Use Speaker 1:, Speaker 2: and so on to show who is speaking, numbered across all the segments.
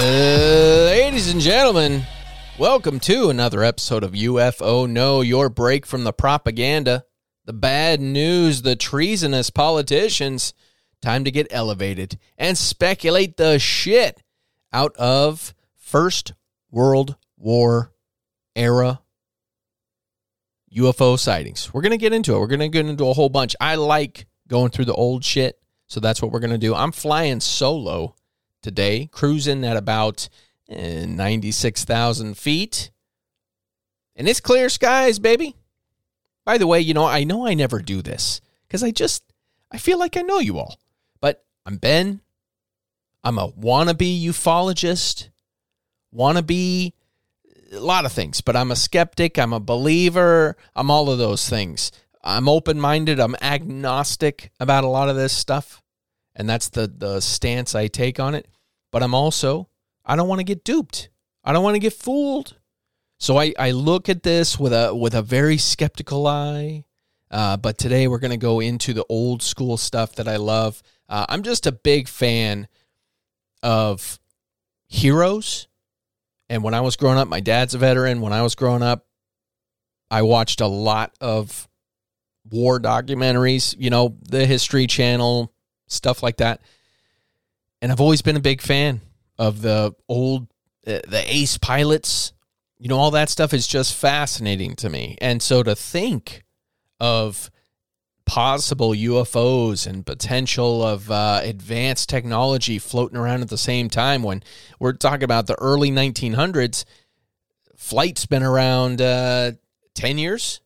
Speaker 1: Ladies and gentlemen, welcome to another episode of UFO No, your break from the propaganda, the bad news, the treasonous politicians. Time to get elevated and speculate the shit out of First World War era UFO sightings. We're going to get into it. We're going to get into a whole bunch. I like going through the old shit, so that's what we're going to do. I'm flying solo today, cruising at about eh, 96,000 feet. And it's clear skies, baby. By the way, you know, I know I never do this because I just, I feel like I know you all. But I'm Ben. I'm a wannabe ufologist, wannabe a lot of things, but I'm a skeptic, I'm a believer, I'm all of those things. I'm open minded, I'm agnostic about a lot of this stuff and that's the the stance I take on it. But I'm also I don't want to get duped. I don't want to get fooled. So I, I look at this with a with a very skeptical eye. Uh, but today we're going to go into the old school stuff that I love. Uh, I'm just a big fan of heroes. And when I was growing up, my dad's a veteran. When I was growing up, I watched a lot of war documentaries, you know, the History Channel, stuff like that. And I've always been a big fan of the old, uh, the ace pilots. You know, all that stuff is just fascinating to me. And so to think of possible UFOs and potential of uh, advanced technology floating around at the same time when we're talking about the early 1900s, flight's been around uh, 10 years,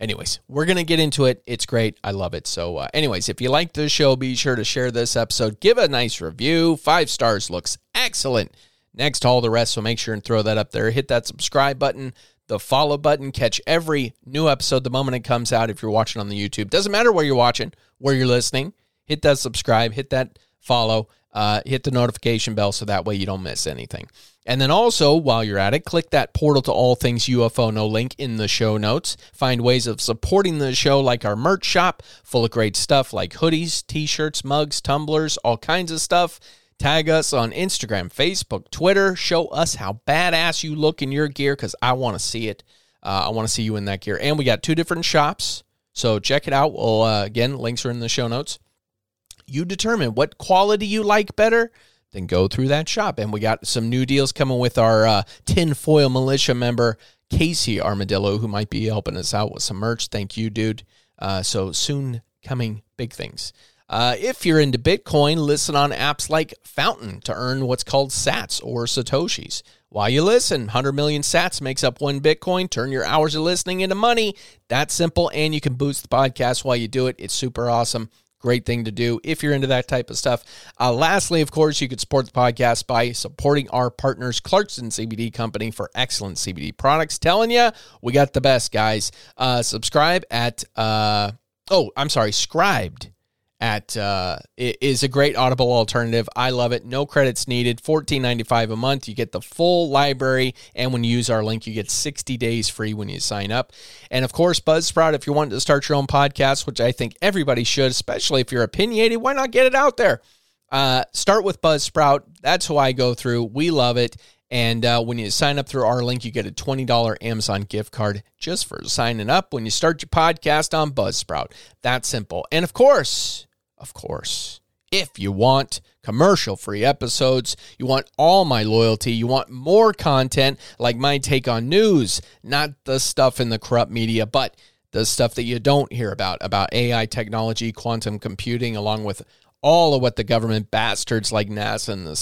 Speaker 1: Anyways, we're going to get into it. It's great. I love it. So, uh, anyways, if you like the show, be sure to share this episode. Give a nice review. Five stars looks excellent. Next to all the rest, so make sure and throw that up there. Hit that subscribe button, the follow button. Catch every new episode the moment it comes out if you're watching on the YouTube. Doesn't matter where you're watching, where you're listening. Hit that subscribe, hit that follow, uh, hit the notification bell so that way you don't miss anything. And then also, while you're at it, click that portal to all things UFO no link in the show notes. Find ways of supporting the show like our merch shop, full of great stuff like hoodies, t shirts, mugs, tumblers, all kinds of stuff. Tag us on Instagram, Facebook, Twitter. Show us how badass you look in your gear because I want to see it. Uh, I want to see you in that gear. And we got two different shops. So check it out. Well, uh, again, links are in the show notes. You determine what quality you like better then go through that shop. And we got some new deals coming with our uh, tinfoil Mulisha member, Casey Armadillo, who might be helping us out with some merch. Thank you, dude. Uh, so soon coming big things. Uh, if you're into Bitcoin, listen on apps like Fountain to earn what's called sats or Satoshis. While you listen, 100 million sats makes up one Bitcoin. Turn your hours of listening into money. That's simple, and you can boost the podcast while you do it. It's super awesome. Great thing to do if you're into that type of stuff. Uh, lastly, of course, you could support the podcast by supporting our partners, Clarkson CBD Company, for excellent CBD products. Telling you, we got the best, guys. Uh, subscribe at, uh, oh, I'm sorry, Scribd at uh, is a great audible alternative. I love it. No credits needed. $14.95 a month. You get the full library. And when you use our link you get 60 days free when you sign up. And of course buzzsprout if you want to start your own podcast which i think everybody should especially if you're opinionated why not get it out there? Uh, start with buzzsprout. That's who i go through. We love it. And uh, when you sign up through our link, you get a $20 Amazon gift card just for signing up when you start your podcast on Buzzsprout. That simple. And of course, of course. If you want commercial free episodes, you want all my loyalty, you want more content like my take on news, not the stuff in the corrupt media, but the stuff that you don't hear about, about AI technology, quantum computing, along with all of what the government bastards like NASA and the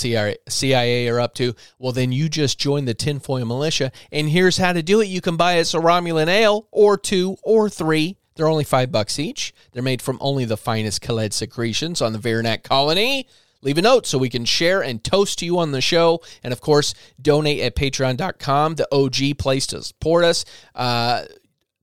Speaker 1: CIA are up to, well, then you just join the tinfoil Mulisha. And here's how to do it. You can buy us a Romulan ale or two or three They're only five bucks each. They're made from only the finest Khaled secretions on the Veranak colony. Leave a note so we can share and toast to you on the show. And of course, donate at patreon.com, the OG place to support us. Uh,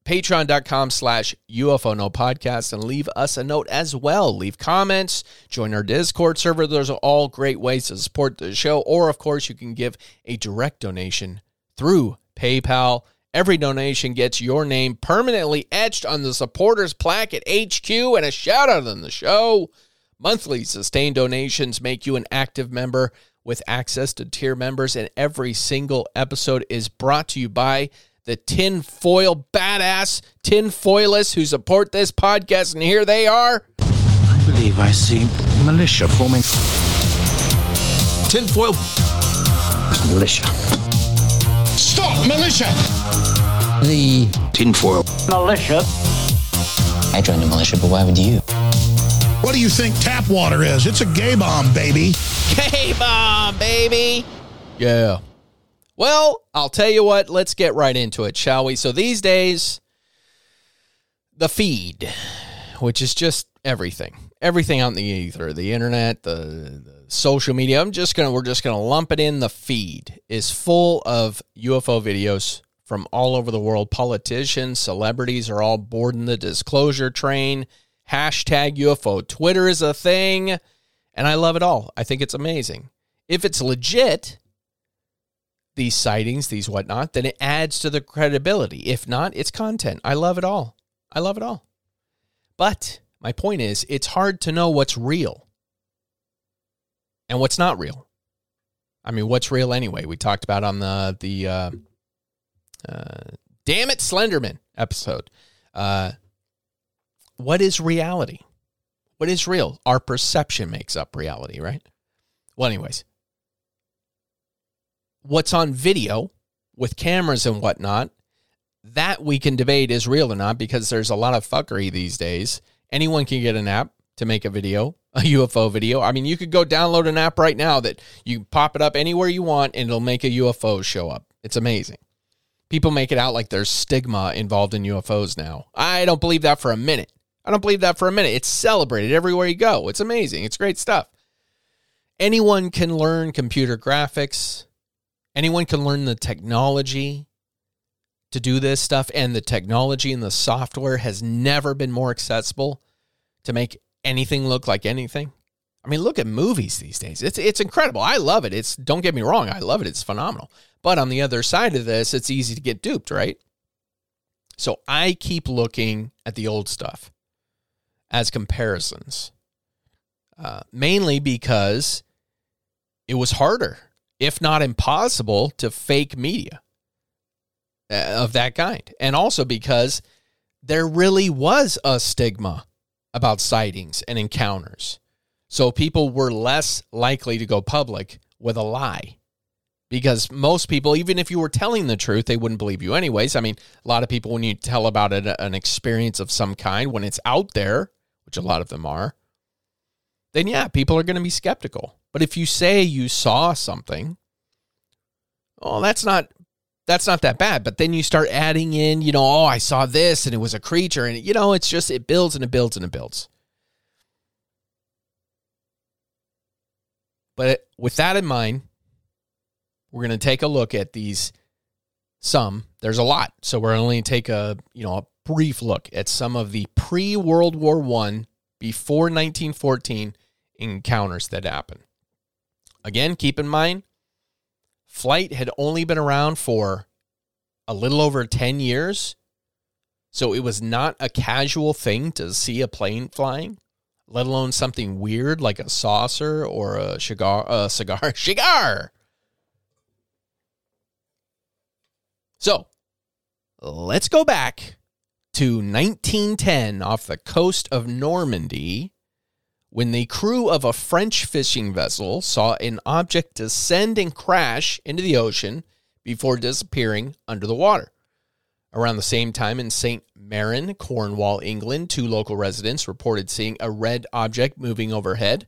Speaker 1: patreon.com slash UFO No Podcast and leave us a note as well. Leave comments, join our Discord server. Those are all great ways to support the show. Or, of course, you can give a direct donation through PayPal. Every donation gets your name permanently etched on the supporters plaque at HQ and a shout out on the show. Monthly sustained donations make you an active member with access to tier members, and every single episode is brought to you by the tinfoil badass tinfoilists who support this podcast. And here they are.
Speaker 2: I believe I see militia forming.
Speaker 3: Tinfoil.
Speaker 2: Militia.
Speaker 3: Stop, militia!
Speaker 4: The
Speaker 2: Tinfoil.
Speaker 4: militia. I joined the militia, but why would you?
Speaker 3: What do you think tap water is? It's a gay bomb, baby.
Speaker 1: K bomb, baby. Yeah. Well, I'll tell you what, let's get right into it, shall we? So these days, the feed, which is just everything, everything out in the ether, the internet, the, the social media. I'm just gonna, we're just gonna lump it in. The feed is full of UFO videos from all over the world. Politicians, celebrities are all boarding the disclosure train. Hashtag UFO. Twitter is a thing, and I love it all. I think it's amazing. If it's legit, these sightings, these whatnot, then it adds to the credibility. If not, it's content. I love it all. I love it all. But my point is, it's hard to know what's real and what's not real. I mean, what's real anyway? We talked about on the the uh, uh, damn it Slenderman episode. Uh, what is reality? What is real? Our perception makes up reality, right? Well, anyways, what's on video with cameras and whatnot, that we can debate is real or not because there's a lot of fuckery these days. Anyone can get an app to make a video, a UFO video. I mean, you could go download an app right now that you pop it up anywhere you want and it'll make a UFO show up. It's amazing. People make it out like there's stigma involved in UFOs now. I don't believe that for a minute. I don't believe that for a minute. It's celebrated everywhere you go. It's amazing. It's great stuff. Anyone can learn computer graphics. Anyone can learn the technology to do this stuff, and the technology and the software has never been more accessible to make anything look like anything. I mean, look at movies these days. It's it's incredible. I love it. It's don't get me wrong, I love it. It's phenomenal. But on the other side of this, it's easy to get duped, right? So I keep looking at the old stuff as comparisons, uh, mainly because it was harder, if not impossible, to fake media Uh, of that kind. And also because there really was a stigma about sightings and encounters. So people were less likely to go public with a lie. Because most people, even if you were telling the truth, they wouldn't believe you anyways. I mean, a lot of people, when you tell about it, uh, an experience of some kind, when it's out there, which a lot of them are, then yeah, people are going to be skeptical. But if you say you saw something, oh, that's not that's not that bad. But then you start adding in, you know, oh, I saw this and it was a creature, and you know, it's just it builds and it builds and it builds. But with that in mind, we're going to take a look at these some. There's a lot, so we're only going to take a you know a brief look at some of the pre World War One, before 1914 encounters that happened. Again, keep in mind, flight had only been around for a little over 10 years. So it was not a casual thing to see a plane flying, let alone something weird like a saucer or a cigar, a cigar, cigar. So let's go back to 1910 off the coast of Normandy when the crew of a French fishing vessel saw an object descend and crash into the ocean before disappearing under the water. Around the same time in St. Marin, Cornwall, England, two local residents reported seeing a red object moving overhead.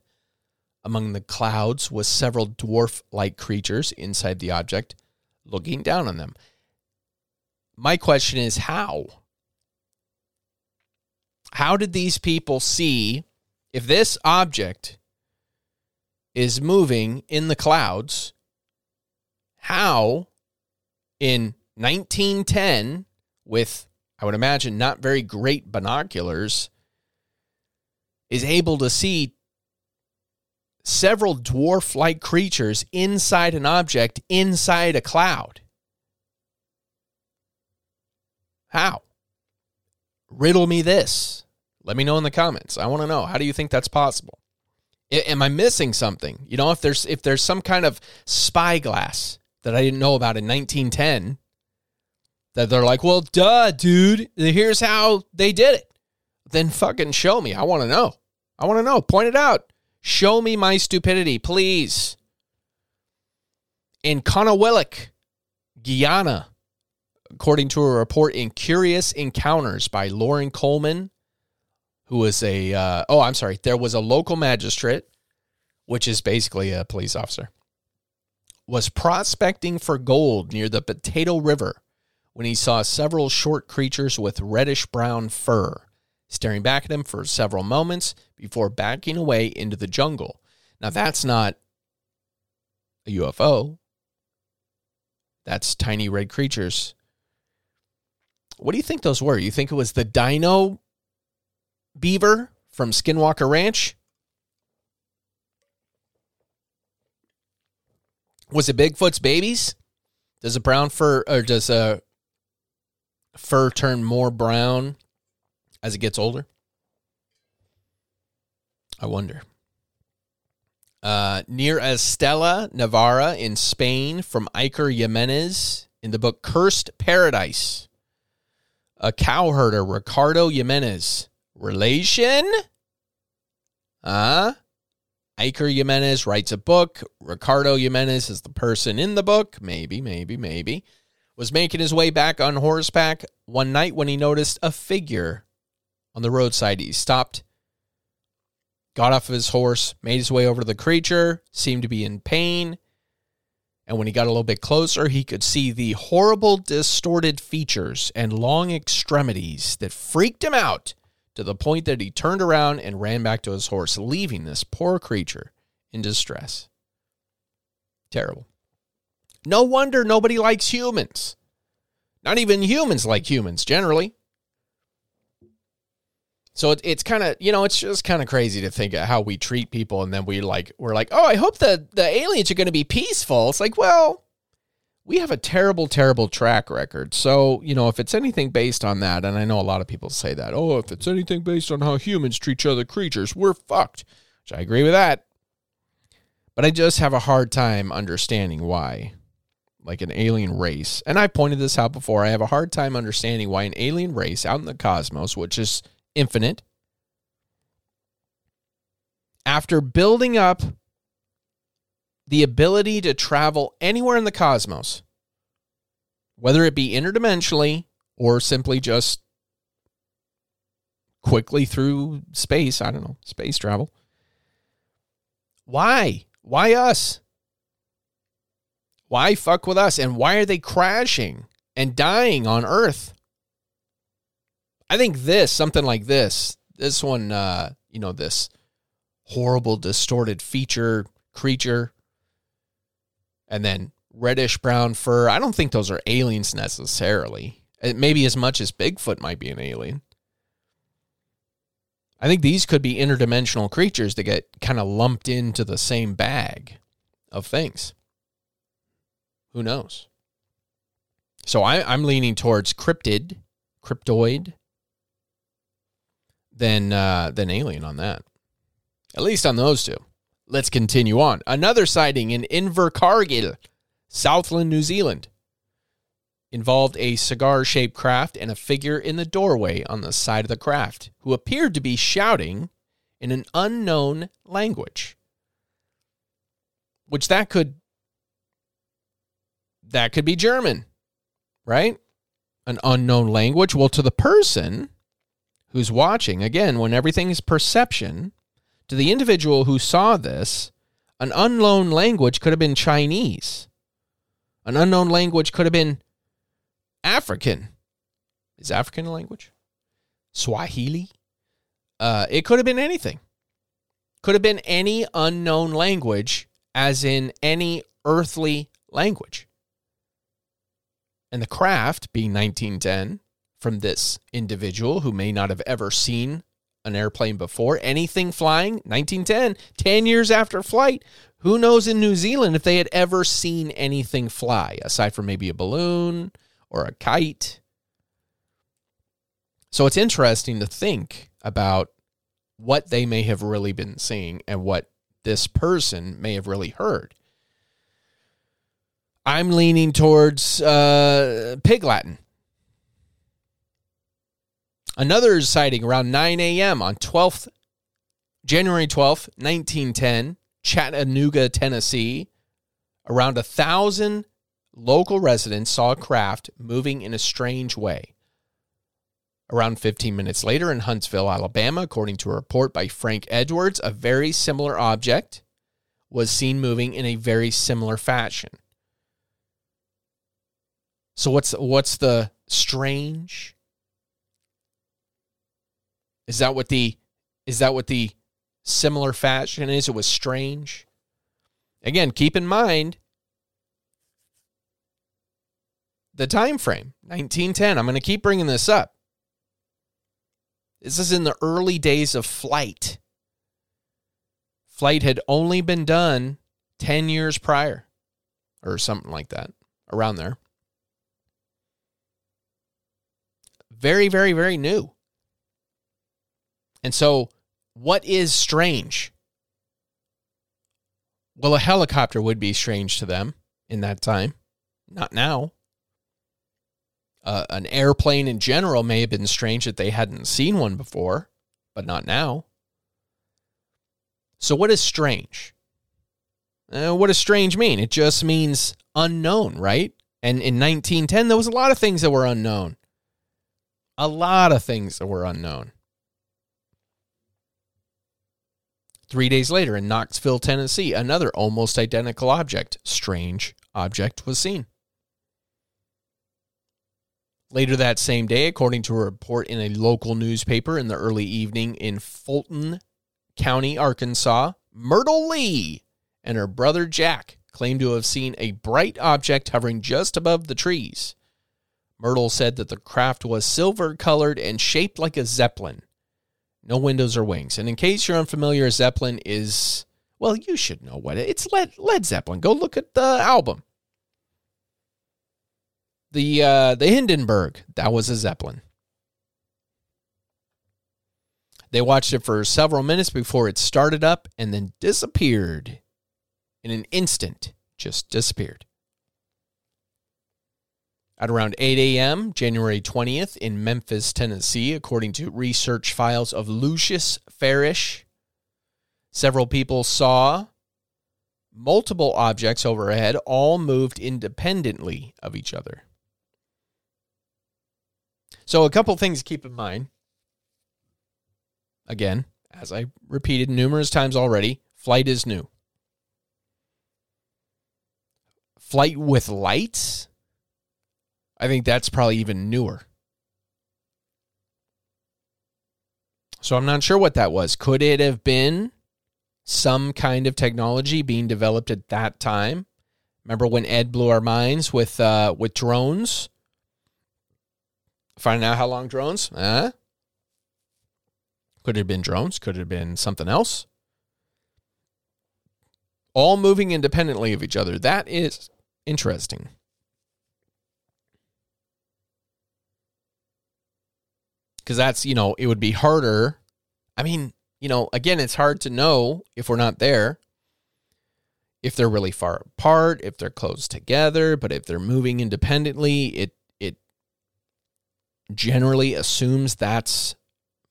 Speaker 1: Among the clouds was several dwarf-like creatures inside the object looking down on them. My question is how? How did these people see if this object is moving in the clouds? How in 1910 with I would imagine not very great binoculars is able to see several dwarf like creatures inside an object inside a cloud. How? Riddle me this. Let me know in the comments. I want to know. How do you think that's possible? Am I missing something? You know, if there's if there's some kind of spyglass that I didn't know about in 1910 that they're like, "Well, duh, dude, here's how they did it." Then fucking show me. I want to know. I want to know. Point it out. Show me my stupidity, please. In Conawilik, Guyana, according to a report in Curious Encounters by Loren Coleman, who was a, uh, oh, I'm sorry, there was a local magistrate, which is basically a police officer, was prospecting for gold near the Potaro River when he saw several short creatures with reddish brown fur staring back at him for several moments before backing away into the jungle. Now, that's not a UFO, that's tiny red creatures. What do you think those were? You think it was the dino beaver from Skinwalker Ranch? Was it Bigfoot's babies? Does a brown fur or does a fur turn more brown as it gets older? I wonder. Uh, near Estella Navarra in Spain from Iker Jimenez in the book Cursed Paradise. A cowherder, Ricardo Jimenez. Relation? Huh? Iker Jimenez writes a book. Ricardo Jimenez is the person in the book. Maybe, maybe, maybe. Was making his way back on horseback one night when he noticed a figure on the roadside. He stopped, got off of his horse, made his way over to the creature, seemed to be in pain. And when he got a little bit closer, he could see the horrible, distorted features and long extremities that freaked him out to the point that he turned around and ran back to his horse, leaving this poor creature in distress. Terrible. No wonder nobody likes humans. Not even humans like humans generally. So it, it's kind of you know it's just kind of crazy to think of how we treat people, and then we like we're like, oh, I hope the the aliens are going to be peaceful. It's like, well, we have a terrible, terrible track record. So you know, if it's anything based on that, and I know a lot of people say that, oh, if it's anything based on how humans treat other creatures, we're fucked. Which I agree with that. But I just have a hard time understanding why like an alien race. And I pointed this out before. I have a hard time understanding why an alien race out in the cosmos, which is infinite, after building up the ability to travel anywhere in the cosmos, whether it be interdimensionally or simply just quickly through space, I don't know, space travel. Why? Why us? Why fuck with us? And why are they crashing and dying on Earth? I think this, something like this, this one, uh, you know, this horrible, distorted feature creature, and then reddish brown fur. I don't think those are aliens necessarily. Maybe as much as Bigfoot might be an alien. I think these could be interdimensional creatures that get kind of lumped into the same bag of things. Who knows? So I, I'm leaning towards cryptid, cryptoid, than uh, than alien on that. At least on those two. Let's continue on. Another sighting in Invercargill, Southland, New Zealand, involved a cigar-shaped craft and a figure in the doorway on the side of the craft who appeared to be shouting in an unknown language. Which that could that could be German, right? An unknown language. Well, to the person who's watching, again, when everything is perception, to the individual who saw this, an unknown language could have been Chinese. An unknown language could have been African. Is African a language? Swahili? Uh, it could have been anything. Could have been any unknown language, as in any earthly language. And the craft, being 1910, from this individual who may not have ever seen an airplane before, anything flying, 1910, 10 years after flight, who knows in New Zealand if they had ever seen anything fly, aside from maybe a balloon or a kite. So it's interesting to think about what they may have really been seeing and what this person may have really heard. I'm leaning towards uh, Pig Latin. Another sighting around 9 a.m. on 12th, January 12th, 1910, Chattanooga, Tennessee. Around a thousand local residents saw a craft moving in a strange way. Around 15 minutes later in Huntsville, Alabama, according to a report by Frank Edwards, a very similar object was seen moving in a very similar fashion. So what's what's the strange? Is that what the is that what the similar fashion is? It was strange. Again, keep in mind the time frame 1910 i'm going to keep bringing this up. This is in the early days of flight. Flight had only been done 10 years prior or something like that around there. Very very very new and so what is strange well a helicopter would be strange to them in that time not now uh, an airplane in general may have been strange that they hadn't seen one before, but not now. So, what is strange? Uh, what does strange mean? It just means unknown, right? And in 1910, there was a lot of things that were unknown. A lot of things that were unknown. Three days later in Knoxville, Tennessee, another almost identical object, strange object, was seen. Later that same day, according to a report in a local newspaper in the early evening in Fulton County, Arkansas, Myrtle Lee and her brother Jack claimed to have seen a bright object hovering just above the trees. Myrtle said that the craft was silver colored and shaped like a zeppelin. No windows or wings. And in case you're unfamiliar, zeppelin is well, you should know what it, it's Led Led Zeppelin. Go look at the album. The uh, the Hindenburg, that was a Zeppelin. They watched it for several minutes before it started up and then disappeared. In an instant, just disappeared. At around 8 a.m., January 20th, in Memphis, Tennessee, according to research files of Lucius Farish, several people saw multiple objects overhead, all moved independently of each other. So, a couple things to keep in mind. Again, as I repeated numerous times already, flight is new. Flight with lights, I think that's probably even newer. So, I'm not sure what that was. Could it have been some kind of technology being developed at that time? Remember when Ed blew our minds with uh, with drones? Finding out how long drones? Huh? Could it have been drones? Could it have been something else? All moving independently of each other. That is interesting. Because that's, you know, it would be harder. I mean, you know, again, it's hard to know if we're not there, if they're really far apart, if they're close together, but if they're moving independently, it it generally assumes that's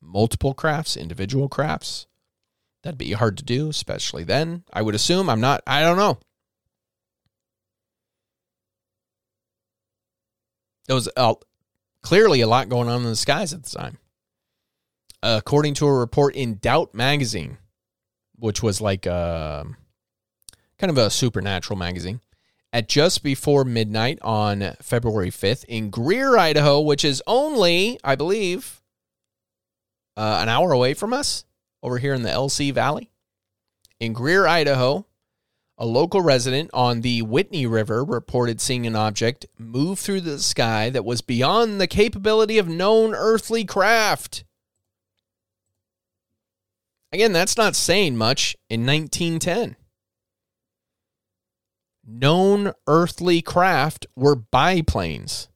Speaker 1: multiple crafts, individual crafts. That'd be hard to do, especially then. I would assume. I'm not, I don't know. Uh, clearly a lot going on in the skies at the time. Uh, according to a report in Doubt magazine, which was like a, um, kind of a supernatural magazine, at just before midnight on February 5th in Greer, Idaho, which is only, I believe, uh, an hour away from us over here in the LC Valley. In Greer, Idaho, a local resident on the Whitney River reported seeing an object move through the sky that was beyond the capability of known earthly craft. Again, that's not saying much in 1910. Known earthly craft were biplanes.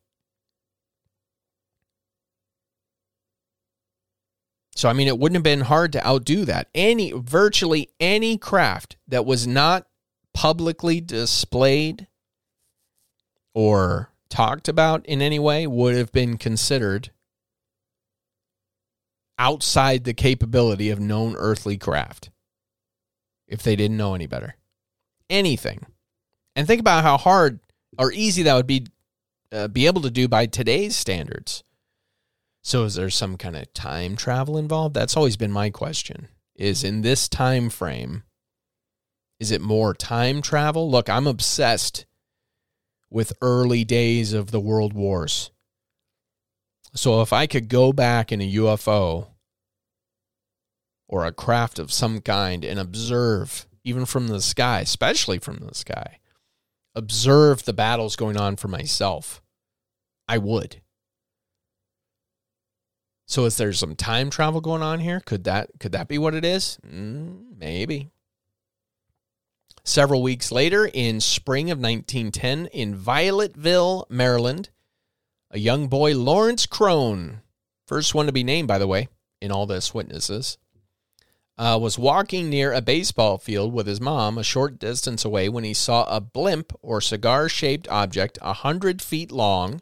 Speaker 1: So I mean it wouldn't have been hard to outdo that. Any virtually any craft that was not publicly displayed or talked about in any way would have been considered outside the capability of known earthly craft if they didn't know any better. Anything. And think about how hard or easy that would be uh, be able to do by today's standards. So is there some kind of time travel involved? That's always been my question. Is in this time frame is it more time travel? Look, I'm obsessed with early days of the world wars. So if I could go back in a UFO or a craft of some kind and observe, even from the sky, especially from the sky, observe the battles going on for myself, I would. So is there some time travel going on here? Could that could that be what it is? Mm, maybe. Several weeks later, in spring of 1910, in Violetville, Maryland, a young boy, Lawrence Crone, first one to be named, by the way, in all this witnesses, uh, was walking near a baseball field with his mom a short distance away when he saw a blimp or cigar shaped object a hundred feet long,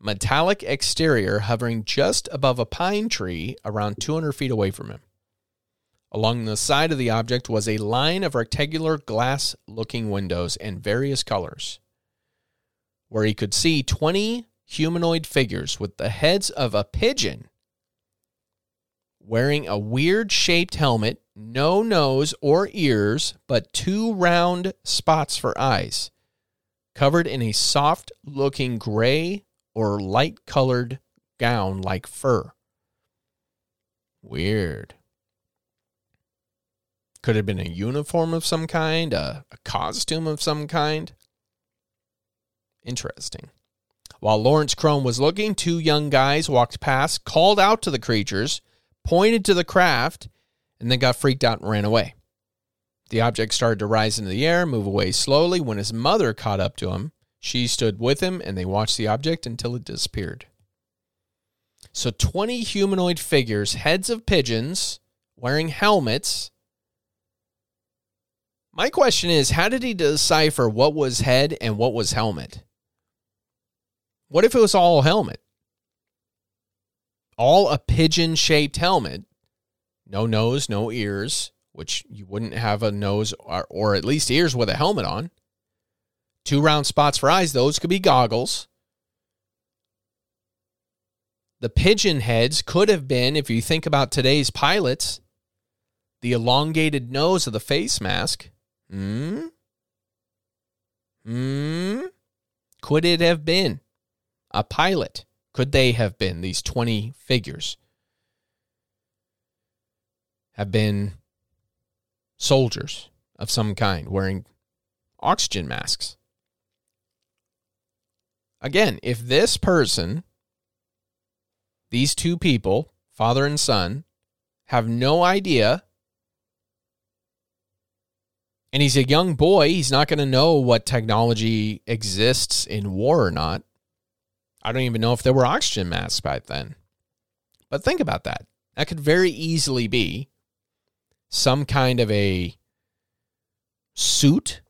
Speaker 1: metallic exterior hovering just above a pine tree around 200 feet away from him. Along the side of the object was a line of rectangular glass looking windows in various colors, where he could see 20 humanoid figures with the heads of a pigeon wearing a weird shaped helmet, no nose or ears, but two round spots for eyes, covered in a soft looking gray or light colored gown like fur. Weird. Could have been a uniform of some kind, a, a costume of some kind. Interesting. While Lawrence Crone was looking, two young guys walked past, called out to the creatures, pointed to the craft, and then got freaked out and ran away. The object started to rise into the air, move away slowly. When his mother caught up to him, she stood with him and they watched the object until it disappeared. So 20 humanoid figures, heads of pigeons, wearing helmets, my question is how did he decipher what was head and what was helmet? What if it was all helmet? All a pigeon shaped helmet, no nose, no ears, which you wouldn't have a nose or, or at least ears with a helmet on. Two round spots for eyes, those could be goggles. The pigeon heads could have been, if you think about today's pilots, the elongated nose of the face mask Hmm? Hmm? Could it have been a pilot? Could they have been these 20 figures? Have been soldiers of some kind wearing oxygen masks. Again, if this person, these two people, father and son, have no idea and he's a young boy. He's not going to know what technology exists in war or not. I don't even know if there were oxygen masks back then. But think about that. That could very easily be some kind of a suit.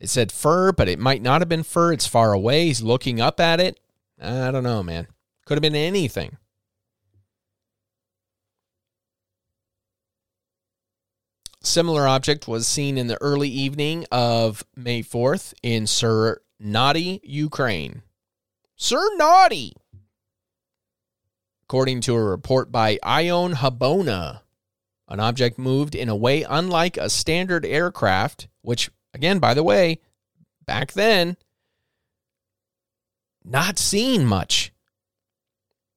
Speaker 1: It said fur, but it might not have been fur. It's far away. He's looking up at it. I don't know, man. Could have been anything. Similar object was seen in the early evening of May 4th in Sernady, Ukraine. Sernady! According to a report by Ion Hobana, an object moved in a way unlike a standard aircraft, which, again, by the way, back then, not seeing much.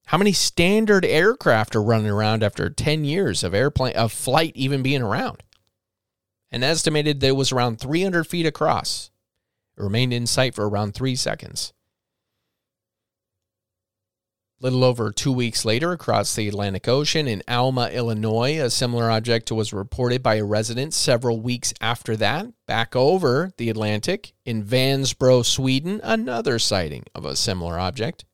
Speaker 1: How many standard aircraft are running around after 10 years of airplane of flight even being around? And estimated that it was around 300 feet across. It remained in sight for around three seconds. Little over two weeks later, across the Atlantic Ocean in Alma, Illinois, a similar object was reported by a resident several weeks after that. Back over the Atlantic in Vansbro, Sweden, another sighting of a similar object.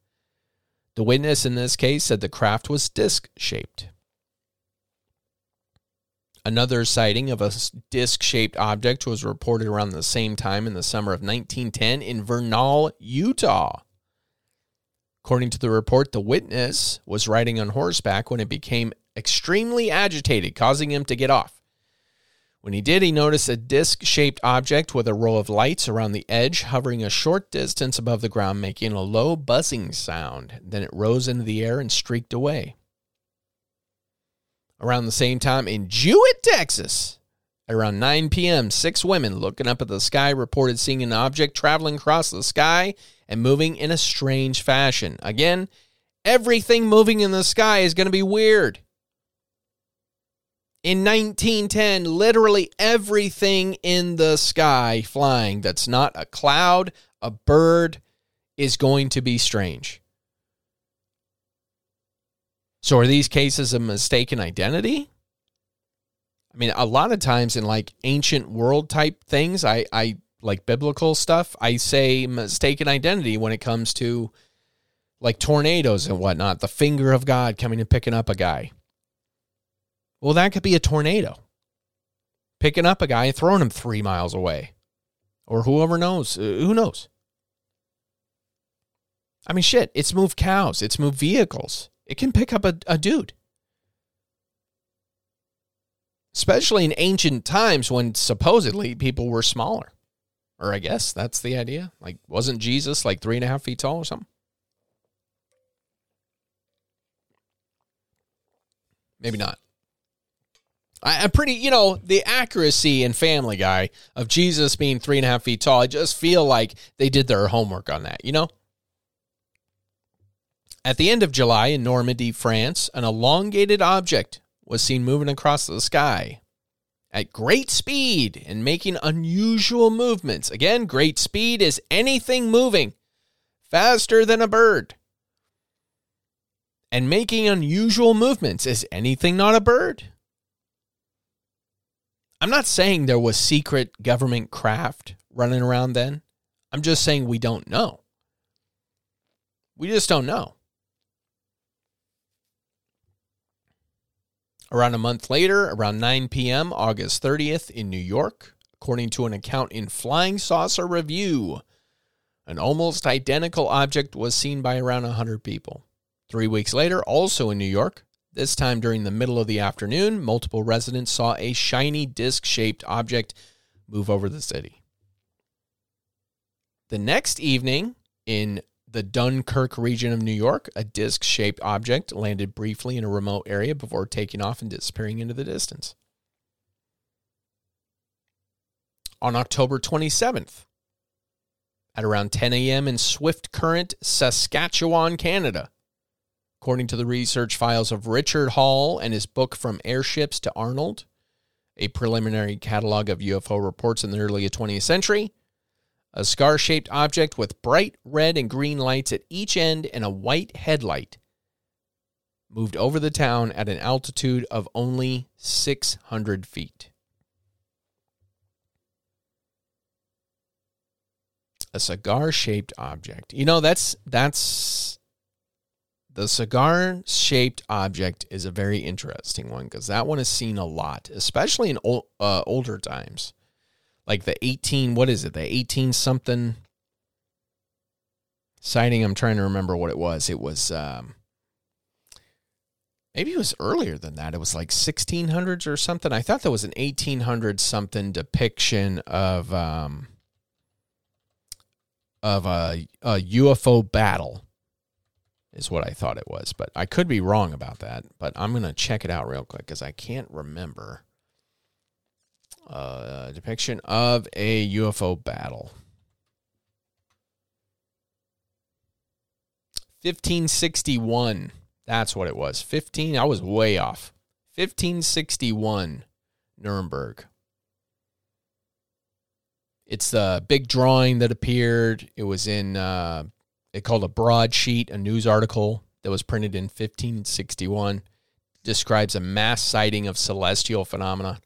Speaker 1: The witness in this case said the craft was disc shaped. Another sighting of a disc shaped object was reported around the same time in the summer of 1910 in Vernal, Utah. According to the report, the witness was riding on horseback when it became extremely agitated, causing him to get off. When he did, he noticed a disc shaped object with a row of lights around the edge hovering a short distance above the ground, making a low buzzing sound. Then it rose into the air and streaked away. Around the same time in Jewett, Texas, around 9 p.m., six women looking up at the sky reported seeing an object traveling across the sky and moving in a strange fashion. Again, everything moving in the sky is going to be weird. In 1910, literally everything in the sky flying that's not a cloud, a bird, is going to be strange. So, are these cases of mistaken identity? I mean, a lot of times in like ancient world type things, I, I like biblical stuff, I say mistaken identity when it comes to like tornadoes and whatnot, the finger of God coming and picking up a guy. Well, that could be a tornado picking up a guy and throwing him three miles away. Or whoever knows. Uh, who knows? I mean, shit, it's moved cows, it's moved vehicles. It can pick up a, a dude. Especially in ancient times when supposedly people were smaller. Or I guess that's the idea. Like, wasn't Jesus like three and a half feet tall or something? Maybe not. I, am pretty, you know, the accuracy in Family Guy of Jesus being three and a half feet tall. I just feel like they did their homework on that, you know? At the end of July in Normandy, France, an elongated object was seen moving across the sky at great speed and making unusual movements. Again, great speed is anything moving faster than a bird. And making unusual movements is anything not a bird. I'm not saying there was secret government craft running around then. I'm just saying we don't know. We just don't know. Around a month later, around 9 p.m., August 30th, in New York, according to an account in Flying Saucer Review, an almost identical object was seen by around 100 people. Three weeks later, also in New York, this time during the middle of the afternoon, multiple residents saw a shiny disc shaped object move over the city. The next evening, in the Dunkirk region of New York, a disc shaped object landed briefly in a remote area before taking off and disappearing into the distance. On October 27th, at around 10 a.m. in Swift Current, Saskatchewan, Canada, according to the research files of Richard Hall and his book From Airships to Arnold, a preliminary catalog of UFO reports in the early 20th century a scar shaped object with bright red and green lights at each end and a white headlight moved over the town at an altitude of only 600 feet. A cigar shaped object. You know, that's that's the cigar shaped object is a very interesting one because that one is seen a lot, especially in uh, older times like the 18 what is it? The 18 something sighting? I'm trying to remember what it was. It was um maybe it was earlier than that. It was like 1600s or something. I thought there was an 1800 something depiction of um of a, a ufo battle is what i thought it was but i could be wrong about that but i'm going to check it out real quick because i can't remember uh, depiction of a UFO battle. 1561. That's what it was. 15. I was way off. 1561 Nuremberg. It's the big drawing that appeared. It was in uh it called a broadsheet, a news article that was printed in 1561 describes a mass sighting of celestial phenomena.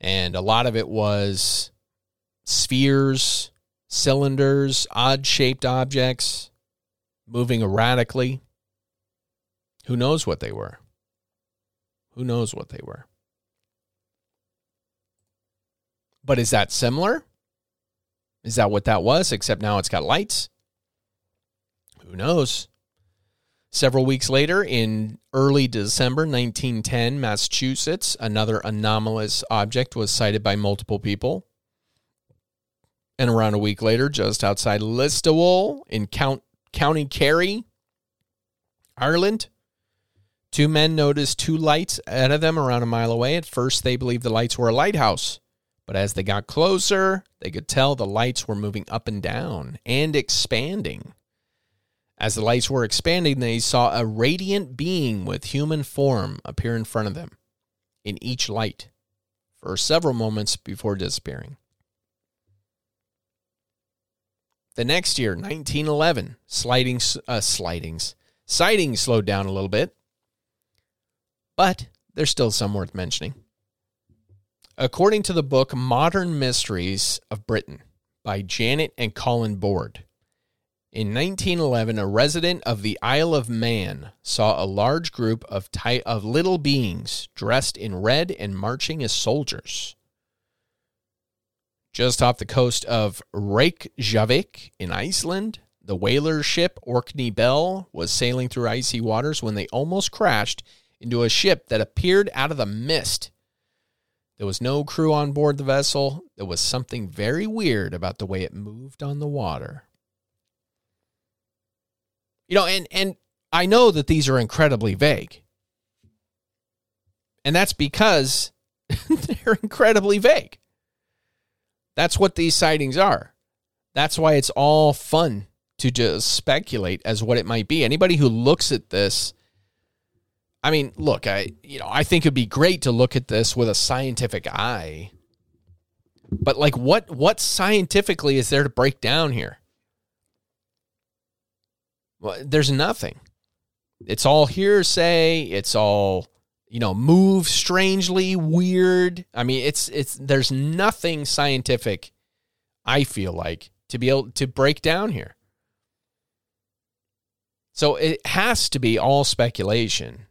Speaker 1: And a lot of it was spheres, cylinders, odd shaped objects moving erratically. Who knows what they were? Who knows what they were? But is that similar? Is that what that was? Except now it's got lights? Who knows? Several weeks later, in early December 1910, Massachusetts, another anomalous object was sighted by multiple people. And around a week later, just outside Listowel in Count, County Kerry, Ireland, two men noticed two lights ahead of them around a mile away. At first, they believed the lights were a lighthouse. But as they got closer, they could tell the lights were moving up and down and expanding. As the lights were expanding, they saw a radiant being with human form appear in front of them in each light for several moments before disappearing. The next year, 1911, sliding, uh, slidings, sightings slowed down a little bit, but there's still some worth mentioning. According to the book Modern Mysteries of Britain by Janet and Colin Bord, in 1911, a resident of the Isle of Man saw a large group of, ty- of little beings dressed in red and marching as soldiers. Just off the coast of Reykjavik in Iceland, the whaler ship Orkney Belle was sailing through icy waters when they almost crashed into a ship that appeared out of the mist. There was no crew on board the vessel. There was something very weird about the way it moved on the water. You know, and and I know that these are incredibly vague. And that's because they're incredibly vague. That's what these sightings are. That's why it's all fun to just speculate as what it might be. Anybody who looks at this I mean, look, I you know, I think it'd be great to look at this with a scientific eye. But like what what scientifically is there to break down here? There's nothing. It's all hearsay. It's all you know, move strangely, weird. I mean, it's it's there's nothing scientific. I feel like to be able to break down here. So it has to be all speculation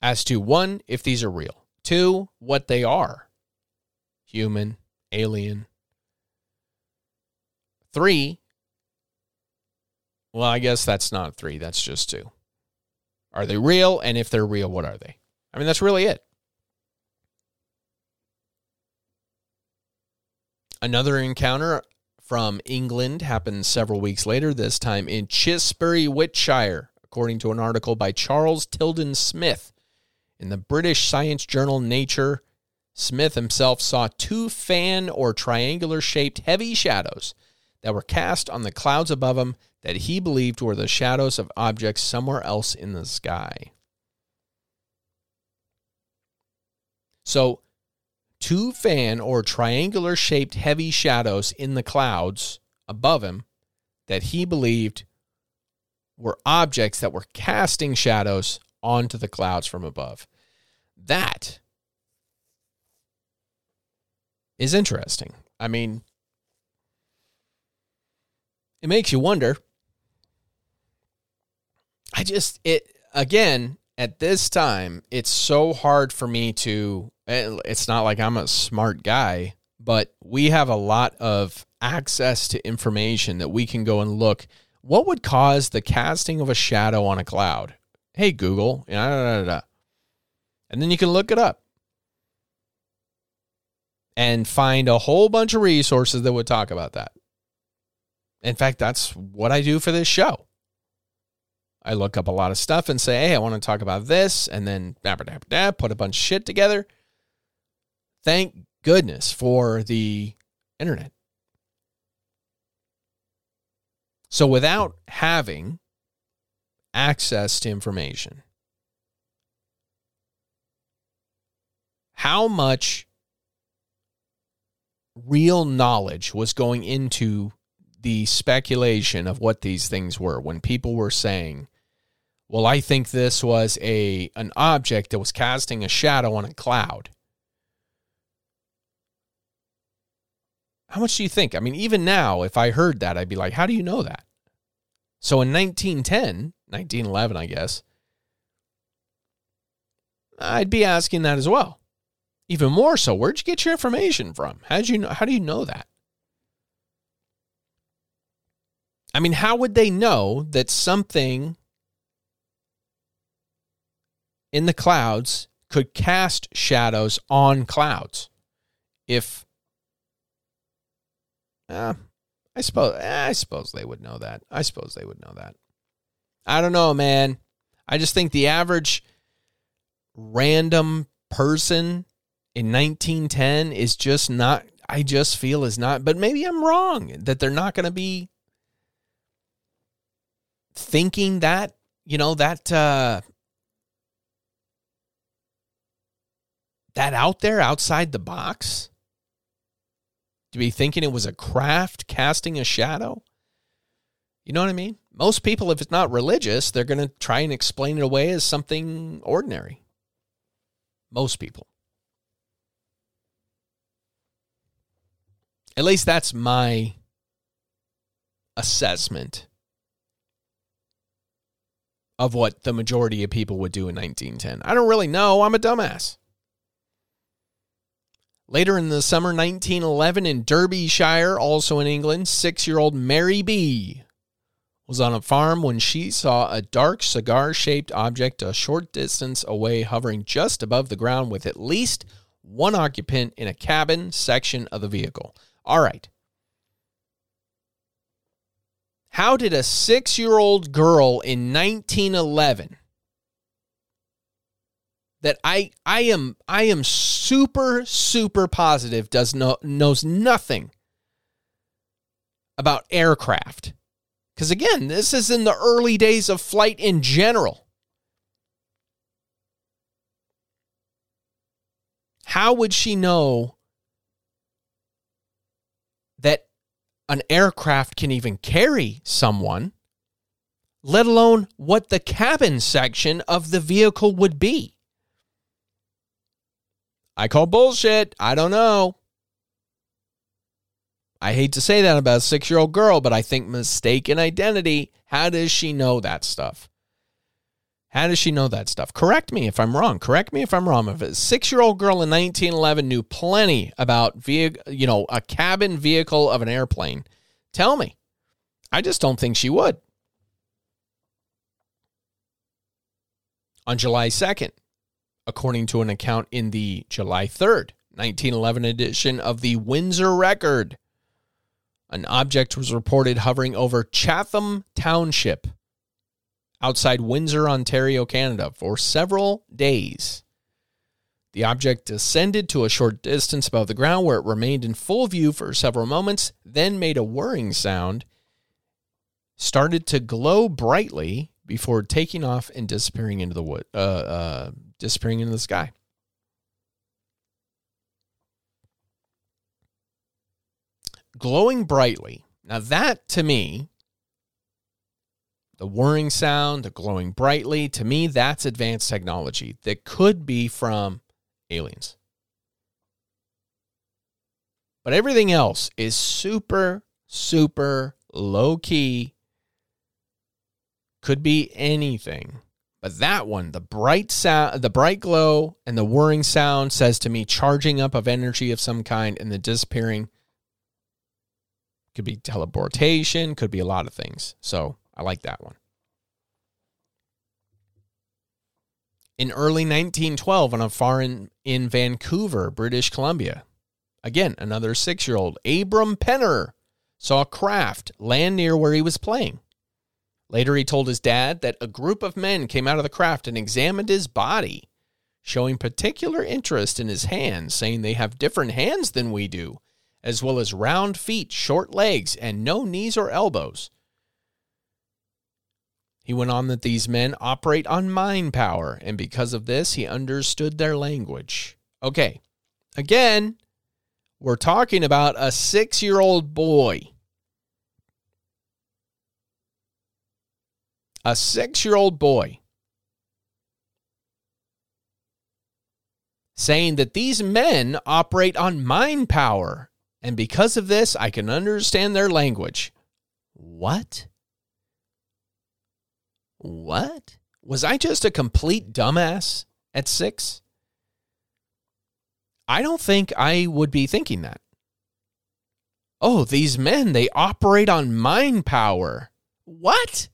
Speaker 1: as to one, if these are real, two, what they are human, alien, three, well, I guess that's not three, that's just two. Are they real? And if they're real, what are they? I mean, that's really it. Another encounter from England happened several weeks later, this time in Chisbury, Wiltshire, according to an article by Charles Tilden Smith in the British science journal Nature. Smith himself saw two fan or triangular shaped heavy shadows that were cast on the clouds above him that he believed were the shadows of objects somewhere else in the sky. So, two fan or triangular shaped heavy shadows in the clouds above him that he believed were objects that were casting shadows onto the clouds from above. That is interesting. I mean, it makes you wonder. I just, it, again, at this time, it's so hard for me to, eh, it's not like I'm a smart guy, but we have a lot of access to information that we can go and look. What would cause the casting of a shadow on a cloud? Hey, Google, and then you can look it up and find a whole bunch of resources that would talk about that. In fact, that's what I do for this show. I look up a lot of stuff and say, hey, I want to talk about this, and then put a bunch of shit together. Thank goodness for the internet. So without having access to information. How much real knowledge was going into the speculation of what these things were when people were saying, well, I think this was a an object that was casting a shadow on a cloud. How much do you think? I mean, even now, if I heard that, I'd be like, how do you know that? So in 1910, 1911, I guess, I'd be asking that as well. Even more so, where'd you get your information from? How'd you know, how do you know that? I mean, how would they know that something in the clouds could cast shadows on clouds? If uh, I suppose I suppose they would know that. I suppose they would know that. I don't know, man. I just think the average random person in 1910 is just not I just feel is not but maybe I'm wrong that they're not going to be thinking that, you know, that uh that out there outside the box to be thinking it was a craft casting a shadow. You know what I mean? Most people, if it's not religious, they're going to try and explain it away as something ordinary. Most people. At least that's my assessment of what the majority of people would do in 1910. I don't really know. I'm a dumbass. Later in the summer 1911 in Derbyshire, also in England, six year old Mary B was on a farm when she saw a dark cigar shaped object a short distance away hovering just above the ground with at least one occupant in a cabin section of the vehicle. All right. How did a six year old girl in 1911 that I I am I am super super positive does no knows nothing about aircraft. Cuz again, this is in the early days of flight in general. How would she know that an aircraft can even carry someone, let alone what the cabin section of the vehicle would be? I call bullshit. I don't know. I hate to say that about a six year old girl, but I think mistaken identity. How does she know that stuff? How does she know that stuff? Correct me if I'm wrong. Correct me if I'm wrong. If a six year old girl in 1911 knew plenty about vehicle, you know, a cabin vehicle of an airplane, tell me. I just don't think she would. On July 2nd, according to an account in the July 3rd, 1911 edition of the Windsor Record. An object was reported hovering over Chatham Township outside Windsor, Ontario, Canada for several days. The object descended to a short distance above the ground where it remained in full view for several moments, then made a whirring sound, started to glow brightly before taking off and disappearing into the wood, uh, uh, disappearing into the sky. Glowing brightly. Now, that to me, the whirring sound, the glowing brightly, to me, that's advanced technology that could be from aliens. But everything else is super, super low key. Could be anything. But that one, the bright sound, the bright glow and the whirring sound says to me charging up of energy of some kind and the disappearing could be teleportation, could be a lot of things. So, I like that one. In early 1912 on a farm in Vancouver, British Columbia, again, another 6-year-old, Abram Penner, saw a craft land near where he was playing. Later, he told his dad that a group of men came out of the craft and examined his body, showing particular interest in his hands, saying they have different hands than we do, as well as round feet, short legs, and no knees or elbows. He went on that these men operate on mind power, and because of this, he understood their language. Okay, again, we're talking about a six year old boy. A six year old boy saying that these men operate on mind power, and because of this, I can understand their language. What? What? Was I just a complete dumbass at six? I don't think I would be thinking that. Oh, these men, they operate on mind power. What?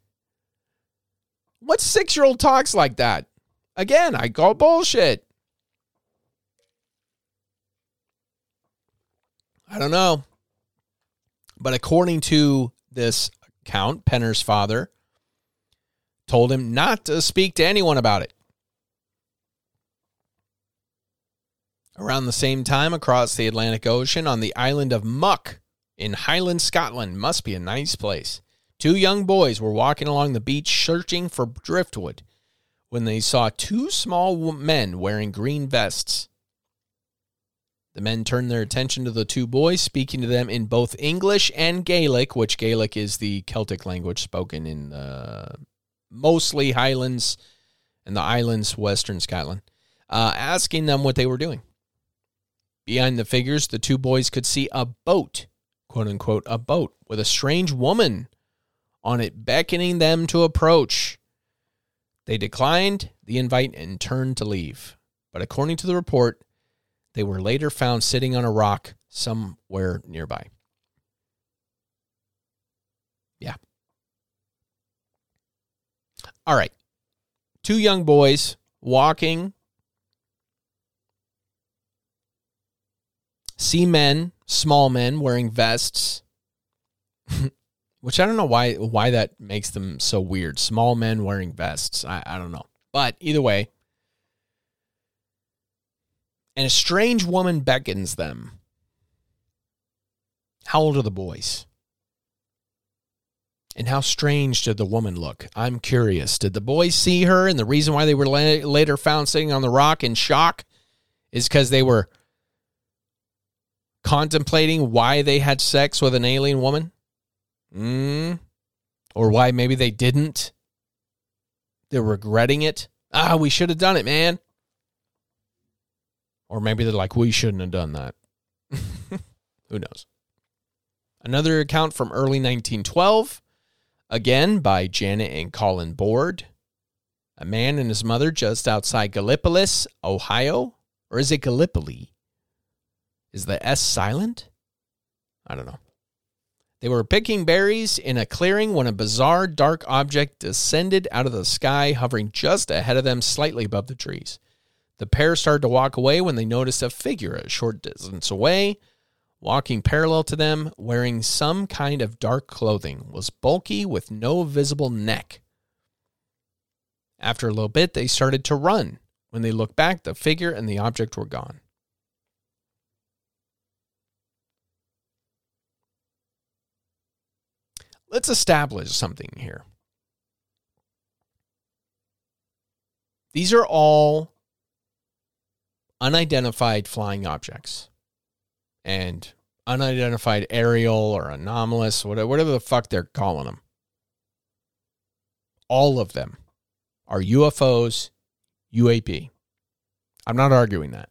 Speaker 1: What six year old talks like that? Again, I call bullshit. I don't know. But according to this account, Penner's father told him not to speak to anyone about it. Around the same time, across the Atlantic Ocean on the island of Muck in Highland, Scotland, must be a nice place. Two young boys were walking along the beach searching for driftwood when they saw two small men wearing green vests. The men turned their attention to the two boys, speaking to them in both English and Gaelic, which Gaelic is the Celtic language spoken in uh, mostly Highlands and the islands, Western Scotland, uh, asking them what they were doing. Behind the figures, the two boys could see a boat, quote unquote, a boat with a strange woman on it beckoning them to approach. They declined the invite and turned to leave. But according to the report, they were later found sitting on a rock somewhere nearby. Yeah. All right. Two young boys walking, see men, small men wearing vests, which I don't know why why that makes them so weird. Small men wearing vests. I, I don't know. But either way, and a strange woman beckons them. How old are the boys? And how strange did the woman look? I'm curious. Did the boys see her? And the reason why they were la- later found sitting on the rock in shock is because they were contemplating why they had sex with an alien woman? Mm. Or why maybe they didn't? They're regretting it. Ah, we should have done it, man. Or maybe they're like, we shouldn't have done that. Who knows? Another account from early 1912, again by Janet and Colin Bord. A man and his mother just outside Gallipolis, Ohio. Or is it Gallipoli? Is the S silent? I don't know. They were picking berries in a clearing when a bizarre dark object descended out of the sky, hovering just ahead of them, slightly above the trees. The pair started to walk away when they noticed a figure a short distance away, walking parallel to them, wearing some kind of dark clothing, was bulky with no visible neck. After a little bit, they started to run. When they looked back, the figure and the object were gone. Let's establish something here. These are all unidentified flying objects and unidentified aerial or anomalous, whatever, whatever the fuck they're calling them. All of them are UFOs, UAP. I'm not arguing that.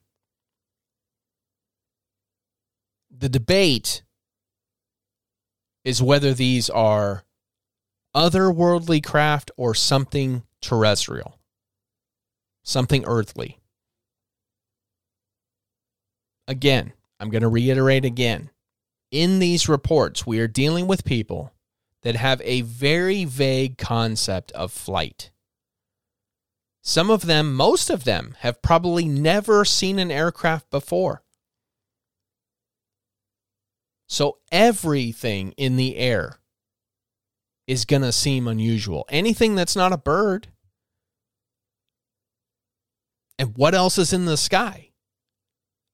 Speaker 1: The debate is whether these are otherworldly craft or something terrestrial, something earthly. Again, I'm going to reiterate again. In these reports, we are dealing with people that have a very vague concept of flight. Some of them, most of them, have probably never seen an aircraft before. So everything in the air is going to seem unusual. Anything that's not a bird. And what else is in the sky?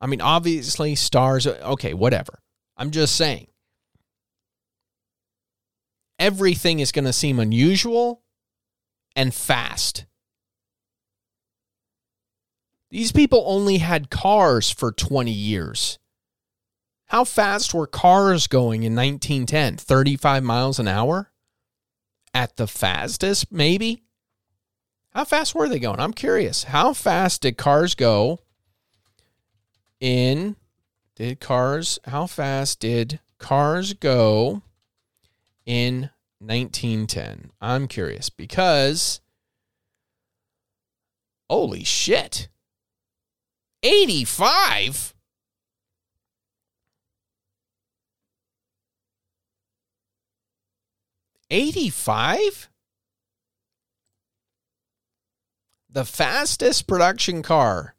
Speaker 1: I mean, obviously, stars, okay, whatever. I'm just saying. Everything is going to seem unusual and fast. These people only had cars for 20 years. How fast were cars going in 1910? 35 miles an hour? At the fastest, maybe? How fast were they going? I'm curious. How fast did cars go in did cars how fast did cars go in 1910? I'm curious because holy shit. 85 85 the fastest production car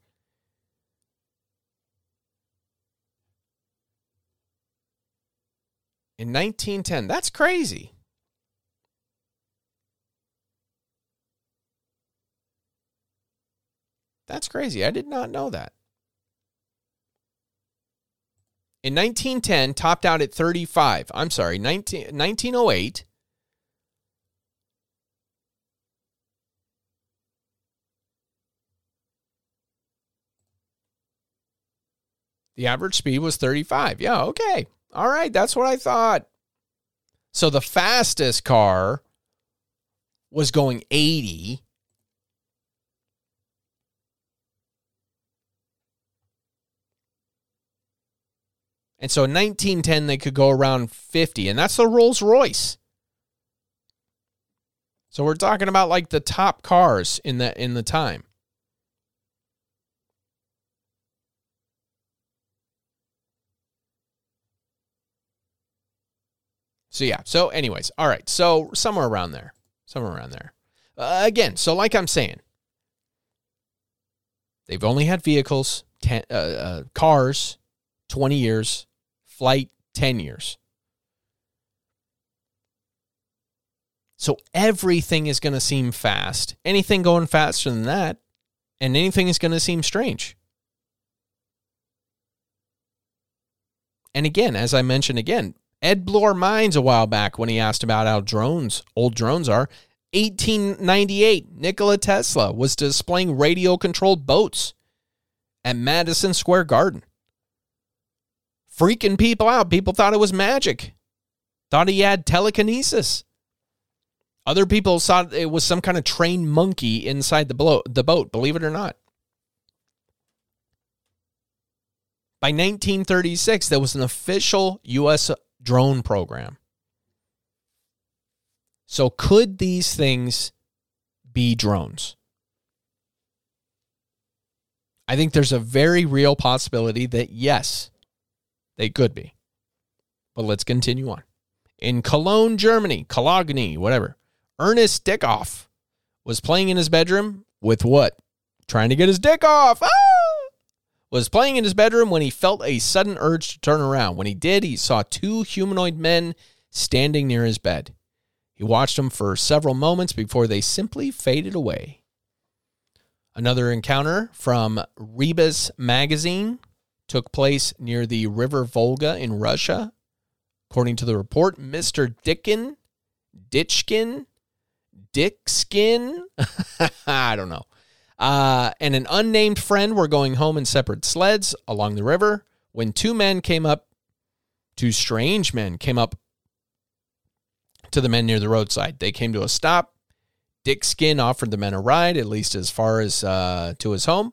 Speaker 1: in 1910 that's crazy That's crazy. I did not know that. In 1910, topped out at 35. I'm sorry, 19, 1908. The average speed was 35. Yeah, okay. All right, that's what I thought. So the fastest car was going 80 And so in 1910, they could go around 50, and that's the Rolls Royce. So we're talking about like the top cars in the in the time. So yeah. So anyways, all right. So somewhere around there, somewhere around there. Uh, again, so like I'm saying, they've only had vehicles, ten, uh, uh, cars, 20 years flight 10 years. So everything is going to seem fast. Anything going faster than that, and anything is going to seem strange. And again, as I mentioned again, Ed blew our minds a while back when he asked about how drones, old drones are. 1898, Nikola Tesla was displaying radio controlled boats at Madison Square Garden freaking people out. People thought it was magic, thought he had telekinesis. Other people thought it was some kind of trained monkey inside the, blo- the boat, believe it or not. By 1936, there was an official U.S. drone program. So, could these things be drones? I think there's a very real possibility that yes, they could be. But let's continue on. In Cologne, Germany, Cologne, whatever, Ernest Dickoff was playing in his bedroom with what? Trying to get his dick off. Ah! Was playing in his bedroom when he felt a sudden urge to turn around. When he did, he saw two humanoid men standing near his bed. He watched them for several moments before they simply faded away. Another encounter from Rebus magazine took place near the River Volga in Russia. According to the report, Mr. Dickin, Ditchkin, Dickskin, I don't know, uh, and an unnamed friend were going home in separate sleds along the river when two men came up, two strange men came up to the men near the roadside. They came to a stop. Dick Skin offered the men a ride, at least as far as uh, to his home.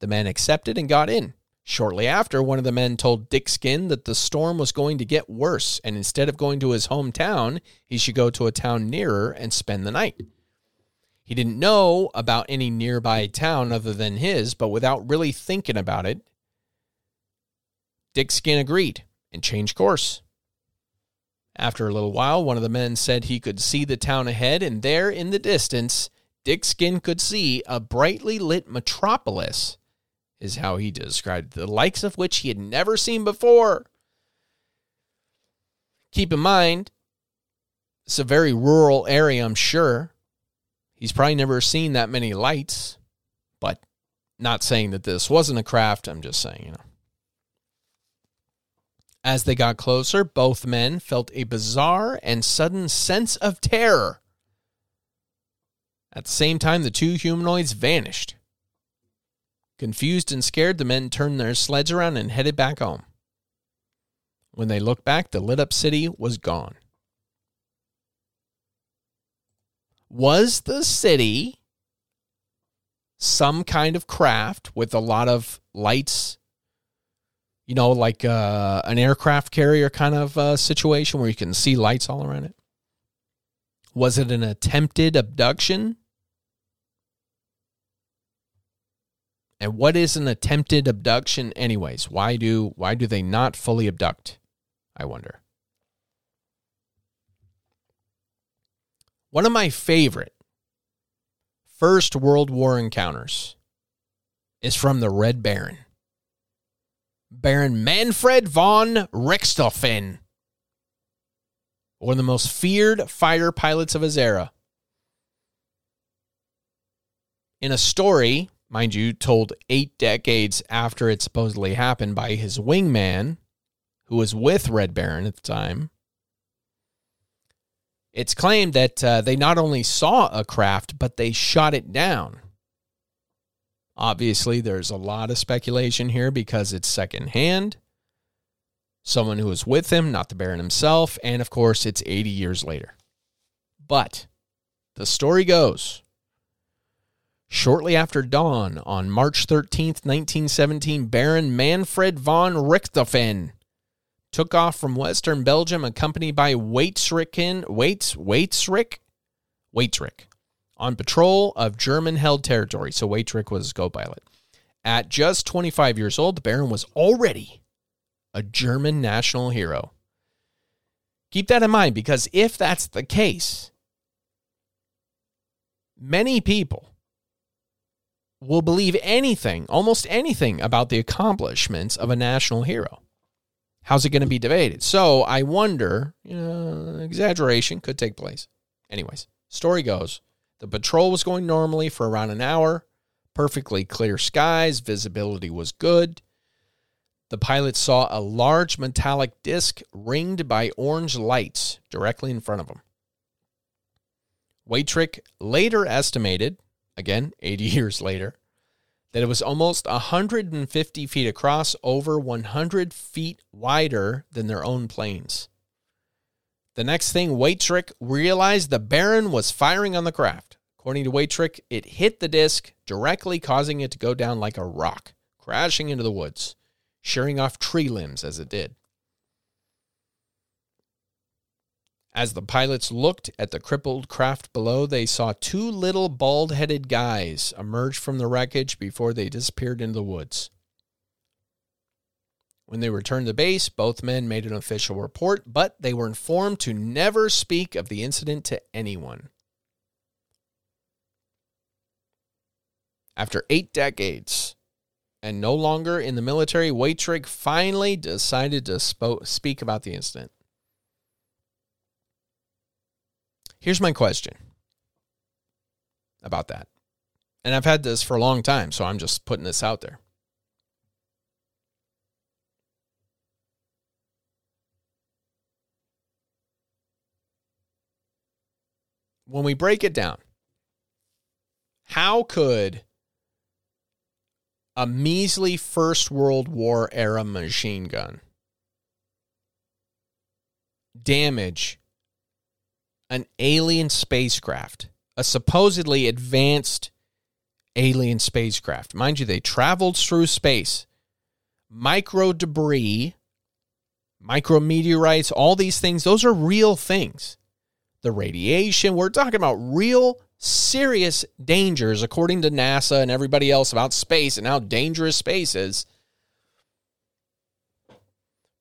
Speaker 1: The men accepted and got in. Shortly after, one of the men told Dick Skin that the storm was going to get worse, and instead of going to his hometown, he should go to a town nearer and spend the night. He didn't know about any nearby town other than his, but without really thinking about it, Dick Skin agreed and changed course. After a little while, one of the men said he could see the town ahead, and there in the distance, Dick Skin could see a brightly lit metropolis is how he described the likes of which he had never seen before. Keep in mind, it's a very rural area, I'm sure. He's probably never seen that many lights, but not saying that this wasn't a craft. I'm just saying, you know. As they got closer, both men felt a bizarre and sudden sense of terror. At the same time, the two humanoids vanished. Confused and scared, the men turned their sleds around and headed back home. When they looked back, the lit up city was gone. Was the city some kind of craft with a lot of lights? You know, like uh, an aircraft carrier kind of uh, situation where you can see lights all around it? Was it an attempted abduction? And what is an attempted abduction anyways? Why do why do they not fully abduct? I wonder. One of my favorite First World War encounters is from the Red Baron. Baron Manfred von Richthofen, one of the most feared fighter pilots of his era. In a story mind you, told eight decades after it supposedly happened by his wingman, who was with Red Baron at the time. It's claimed that uh, they not only saw a craft, but they shot it down. Obviously, there's a lot of speculation here because it's secondhand. Someone who was with him, not the Baron himself, and of course, it's 80 years later. But the story goes Shortly after dawn on March 13th, 1917, Baron Manfred von Richthofen took off from western Belgium accompanied by Waitsricken, Waits, Waitsrick, Waitrick on patrol of German held territory. So Waitrick was co pilot. At just 25 years old, the Baron was already a German national hero. Keep that in mind because if that's the case, many people will believe anything, almost anything about the accomplishments of a national hero. How's it going to be debated? So I wonder, you know, exaggeration could take place. Anyways, story goes the patrol was going normally for around an hour, perfectly clear skies, visibility was good. The pilot saw a large metallic disc ringed by orange lights directly in front of him. Waitrick later estimated again, 80 years later, that it was almost 150 feet across, over 100 feet wider than their own planes. The next thing Waitrick realized the Baron was firing on the craft. According to Waitrick, it hit the disc, directly causing it to go down like a rock, crashing into the woods, shearing off tree limbs as it did. As the pilots looked at the crippled craft below, they saw two little bald headed guys emerge from the wreckage before they disappeared into the woods. When they returned to base, both men made an official report, but they were informed to never speak of the incident to anyone. After eight decades and no longer in the military, Waitrick finally decided to speak about the incident. Here's my question about that. And I've had this for a long time, so I'm just putting this out there. When we break it down, how could a measly First World War era machine gun damage an alien spacecraft, a supposedly advanced alien spacecraft. Mind you, they traveled through space. Micro debris, micro meteorites, all these things, those are real things. The radiation, we're talking about real serious dangers, according to NASA and everybody else, about space and how dangerous space is.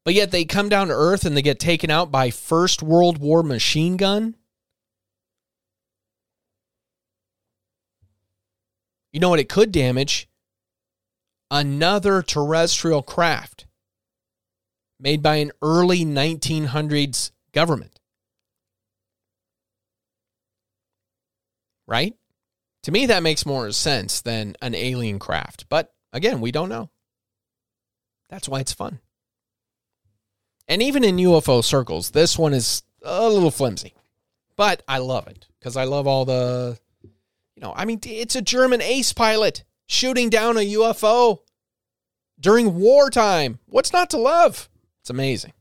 Speaker 1: But yet they come down to Earth and they get taken out by First World War machine gun. You know what it could damage? Another terrestrial craft made by an early 1900s government. Right? To me, that makes more sense than an alien craft. But again, we don't know. That's why it's fun. And even in UFO circles, this one is a little flimsy. But I love it because I love all the You know, I mean, it's a German ace pilot shooting down a UFO during wartime. What's not to love? It's amazing.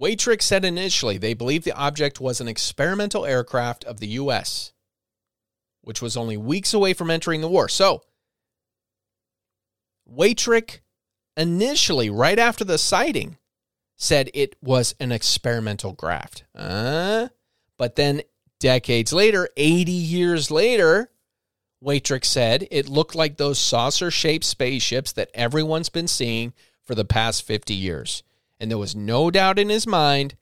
Speaker 1: Waitrix said initially they believed the object was an experimental aircraft of the U.S., which was only weeks away from entering the war. So, Waitrich initially, right after the sighting, said it was an experimental graft. Uh, but then decades later, 80 years later, Waitrich said it looked like those saucer shaped spaceships that everyone's been seeing for the past 50 years. And there was no doubt in his mind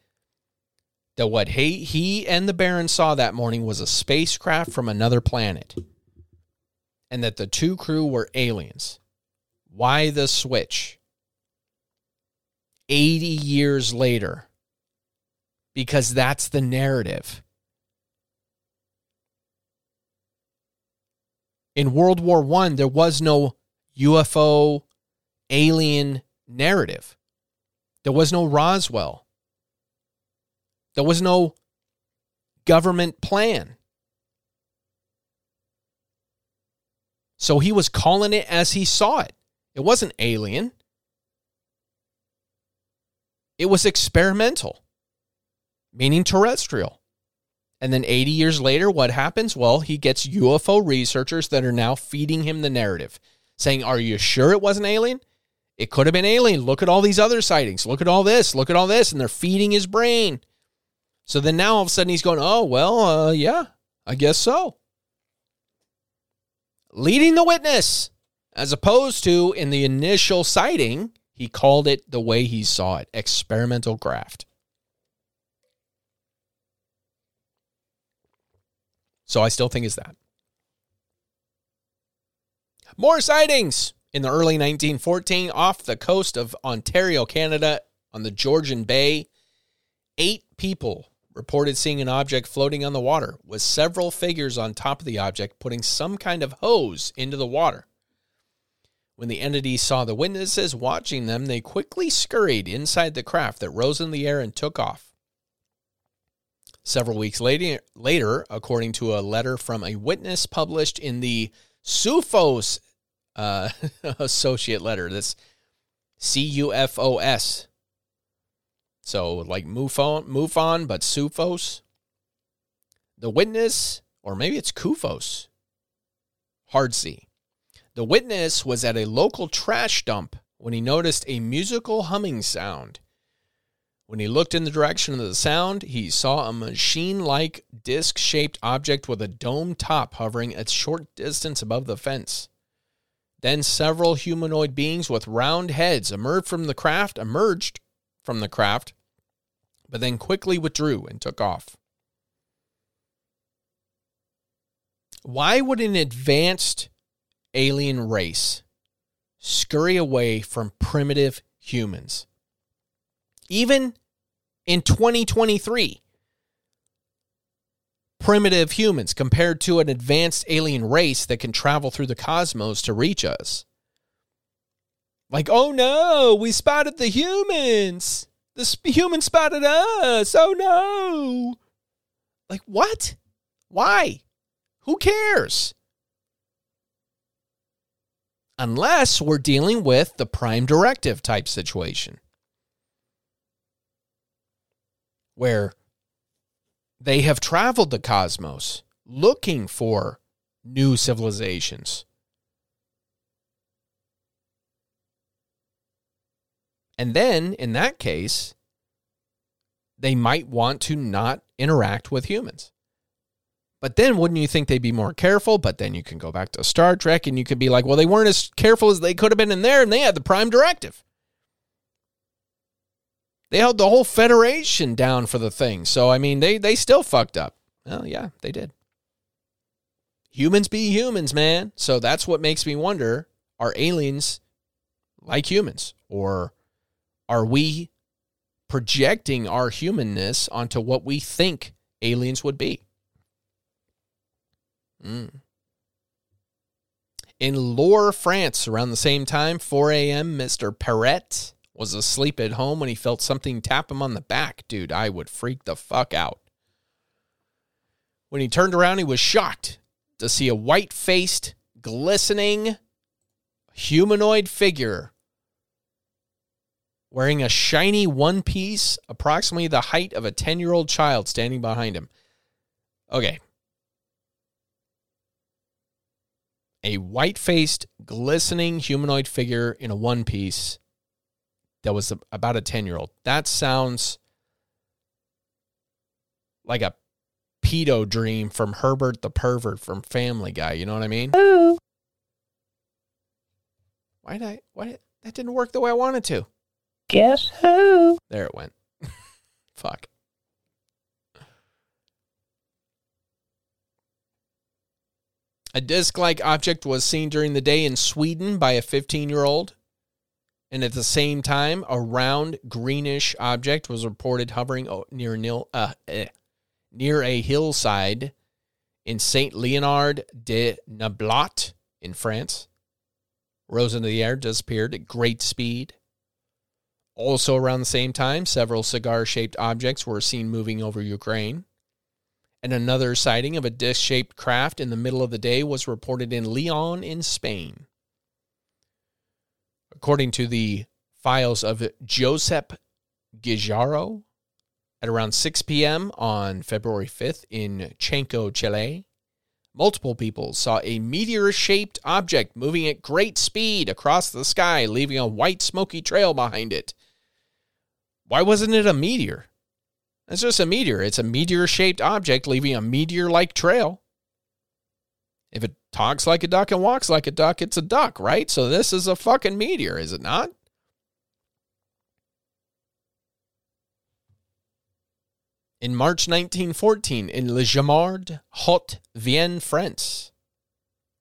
Speaker 1: that what he, he and the Baron saw that morning was a spacecraft from another planet. And that the two crew were aliens. Why the switch? 80 years later. Because that's the narrative. In World War One, there was no UFO alien narrative. There was no Roswell. There was no government plan. So he was calling it as he saw it. It wasn't alien, it was experimental, meaning terrestrial. And then 80 years later, what happens? Well, he gets UFO researchers that are now feeding him the narrative, saying, Are you sure it wasn't alien? It could have been alien. Look at all these other sightings. Look at all this. Look at all this. And they're feeding his brain. So then now all of a sudden he's going, Oh, well, uh, yeah, I guess so. Leading the witness, as opposed to in the initial sighting, he called it the way he saw it experimental graft. So I still think it's that. More sightings in the early 1914 off the coast of Ontario, Canada, on the Georgian Bay. Eight people reported seeing an object floating on the water, with several figures on top of the object putting some kind of hose into the water. When the entity saw the witnesses watching them, they quickly scurried inside the craft that rose in the air and took off. Several weeks later, according to a letter from a witness published in the CUFOS uh, associate letter, that's C U F O S. So like MUFON, MUFON, but CUFOS. The witness, or maybe it's CUFOS, hard C. The witness was at a local trash dump when he noticed a musical humming sound. When he looked in the direction of the sound, he saw a machine like disc shaped object with a dome top hovering a short distance above the fence. Then several humanoid beings with round heads emerged from the craft, emerged from the craft, but then quickly withdrew and took off. Why would an advanced alien race scurry away from primitive humans? Even in 2023 primitive humans compared to an advanced alien race that can travel through the cosmos to reach us. Like, oh no, we spotted the humans. The sp- humans spotted us. Oh no. Like, what? Why? Who cares? Unless we're dealing with the prime directive type situation. Where they have traveled the cosmos looking for new civilizations. And then, in that case, they might want to not interact with humans. But then, wouldn't you think they'd be more careful? But then you can go back to Star Trek and you could be like, well, they weren't as careful as they could have been in there, and they had the prime directive. They held the whole Federation down for the thing. So, I mean, they, they still fucked up. Well, yeah, they did. Humans be humans, man. So that's what makes me wonder are aliens like humans? Or are we projecting our humanness onto what we think aliens would be? Mm. In Loure, France, around the same time, 4 a.m., Mr. Perret was asleep at home when he felt something tap him on the back, dude, I would freak the fuck out. When he turned around, he was shocked to see a white faced, glistening humanoid figure wearing a shiny one piece, approximately the height of a 10 year old child standing behind him. Okay. A white faced, glistening humanoid figure in a one piece that was about a 10 year old. That sounds like a pedo dream from Herbert the Pervert from Family Guy. You know what I mean? Why did I? Why did, that didn't work the way I wanted to?
Speaker 5: Guess who?
Speaker 1: There it went. Fuck. A disc like object was seen during the day in Sweden by a 15 year old. And at the same time, a round greenish object was reported hovering near, nil, uh, eh, near a hillside in Saint Leonard de Noblat in France. Rose into the air, disappeared at great speed. Also, around the same time, several cigar shaped objects were seen moving over Ukraine. And another sighting of a disc shaped craft in the middle of the day was reported in Leon, in Spain. According to the files of Josep Guijarro, at around 6 p.m. on February 5th in Chenko, Chile, multiple people saw a meteor shaped object moving at great speed across the sky, leaving a white smoky trail behind it. Why wasn't it a meteor? It's just a meteor. It's a meteor shaped object leaving a meteor like trail. If it talks like a duck and walks like a duck, it's a duck, right? So this is a fucking meteor, is it not? In March 1914, in Le Jamard, Haute Vienne, France,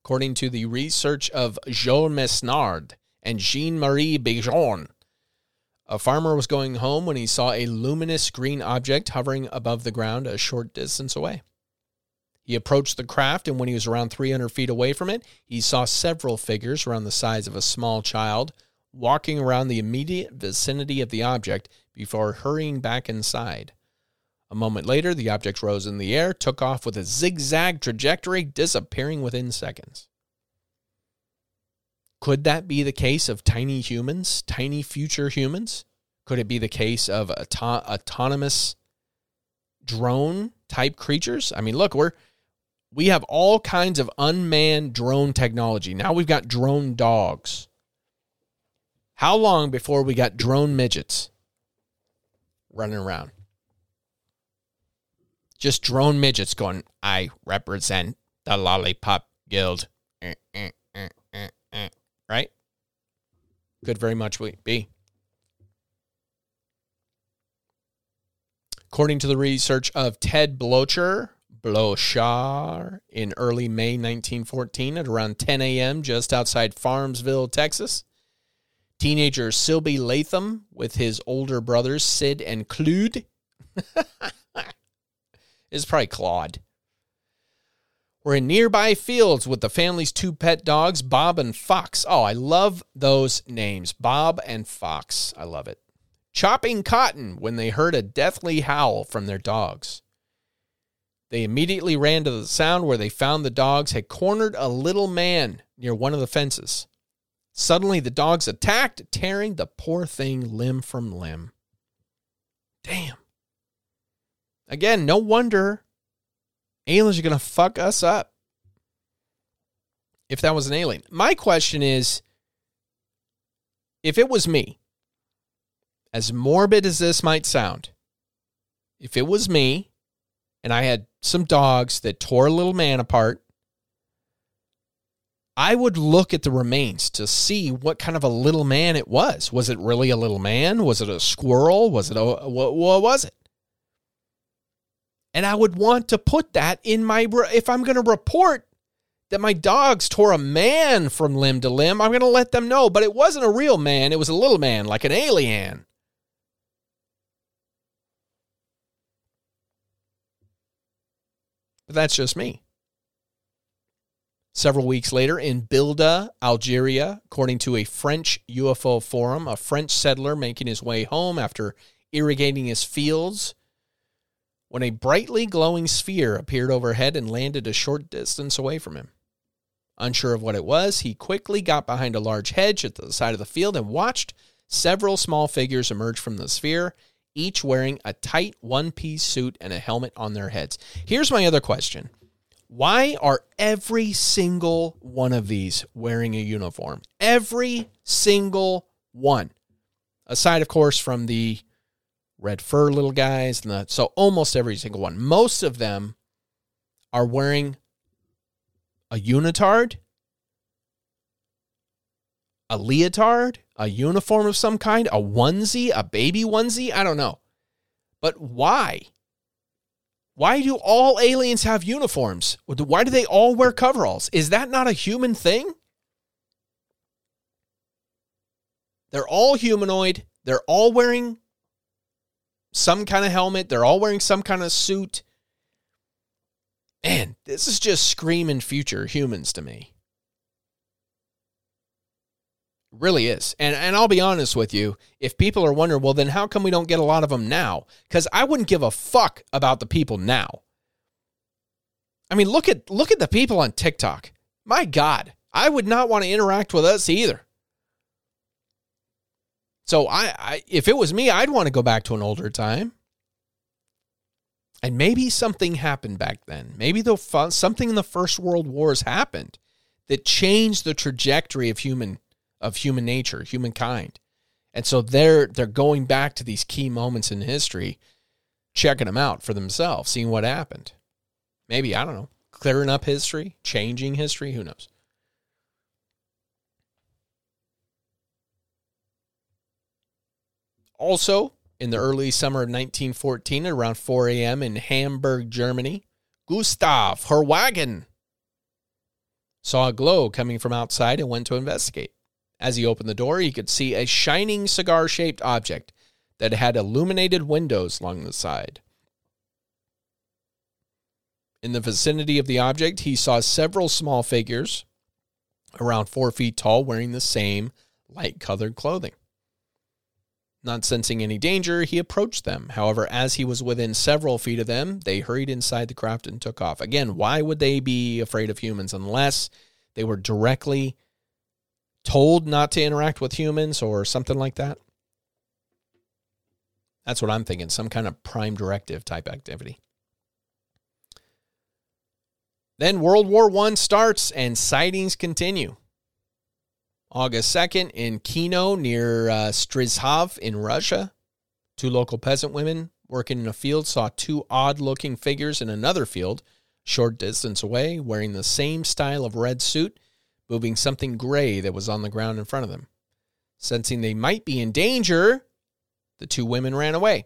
Speaker 1: according to the research of Jean Mesnard and Jean Marie Bijon, a farmer was going home when he saw a luminous green object hovering above the ground a short distance away. He approached the craft, and when he was around 300 feet away from it, he saw several figures around the size of a small child walking around the immediate vicinity of the object before hurrying back inside. A moment later, the object rose in the air, took off with a zigzag trajectory, disappearing within seconds. Could that be the case of tiny humans, tiny future humans? Could it be the case of auto- autonomous drone type creatures? I mean, look, we're we have all kinds of unmanned drone technology. Now we've got drone dogs. How long before we got drone midgets running around? Just drone midgets going, I represent the Lollipop Guild. Right? Could very much be. According to the research of Ted Bloecher, Blochar, in early May 1914 at around 10 a.m. just outside Farmsville, Texas, teenager Silby Latham with his older brothers Sid and Clude is probably Claude. We're in nearby fields with the family's two pet dogs, Bob and Fox. Oh, I love those names. Bob and Fox. I love it. Chopping cotton when they heard a deathly howl from their dogs. They immediately ran to the sound where they found the dogs had cornered a little man near one of the fences. Suddenly, the dogs attacked, tearing the poor thing limb from limb. Damn. Again, no wonder aliens are going to fuck us up if that was an alien. My question is if it was me, as morbid as this might sound, if it was me and I had some dogs that tore a little man apart, I would look at the remains to see what kind of a little man it was. Was it really a little man? Was it a squirrel? Was it a what, what was it? And I would want to put that in my if I'm going to report that my dogs tore a man from limb to limb, I'm going to let them know, but it wasn't a real man, it was a little man like an alien. But that's just me. Several weeks later, in Bilda, Algeria, according to a French UFO forum, a French settler making his way home after irrigating his fields when a brightly glowing sphere appeared overhead and landed a short distance away from him. Unsure of what it was, he quickly got behind a large hedge at the side of the field and watched several small figures emerge from the sphere, each wearing a tight one piece suit and a helmet on their heads. Here's my other question Why are every single one of these wearing a uniform? Every single one. Aside, of course, from the red fur little guys and the so almost every single one. Most of them are wearing a unitard, a leotard, a uniform of some kind, a onesie, a baby onesie. I don't know. But why? Why do all aliens have uniforms? Why do they all wear coveralls? Is that not a human thing? They're all humanoid. They're all wearing some kind of helmet. They're all wearing some kind of suit. Man, this is just screaming future humans to me. Really is. And and I'll be honest with you, if people are wondering, well then how come we don't get a lot of them now? Cuz I wouldn't give a fuck about the people now. I mean, look at look at the people on TikTok. My god, I would not want to interact with us either. So I, I if it was me, I'd want to go back to an older time. And maybe something happened back then. Maybe the something in the First World Wars happened that changed the trajectory of human of human nature, humankind. And so they're they're going back to these key moments in history, checking them out for themselves, seeing what happened. Maybe, I don't know, clearing up history, changing history, who knows. Also, in the early summer of 1914, at around 4 a.m. in Hamburg, Germany, Gustav Herwagen saw a glow coming from outside and went to investigate. As he opened the door, he could see a shining cigar shaped object that had illuminated windows along the side. In the vicinity of the object, he saw several small figures around four feet tall wearing the same light colored clothing. Not sensing any danger, he approached them. However, as he was within several feet of them, they hurried inside the craft and took off. Again, why would they be afraid of humans unless they were directly told not to interact with humans or something like that? That's what I'm thinking, some kind of prime directive type activity. Then World War I starts and sightings continue. August 2nd in Kino near uh, Strizhov in Russia, two local peasant women working in a field saw two odd looking figures in another field, short distance away, wearing the same style of red suit moving something gray that was on the ground in front of them. Sensing they might be in danger, the two women ran away.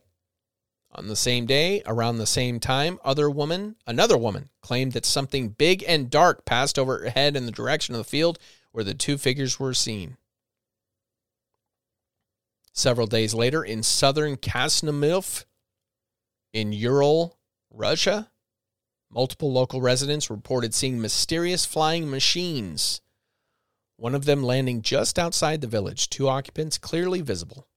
Speaker 1: On the same day, around the same time, other woman, another woman, claimed that something big and dark passed overhead in the direction of the field where the two figures were seen. Several days later, in southern Krasnomilf, in Ural, Russia, multiple local residents reported seeing mysterious flying machines one of them landing just outside the village, two occupants clearly visible.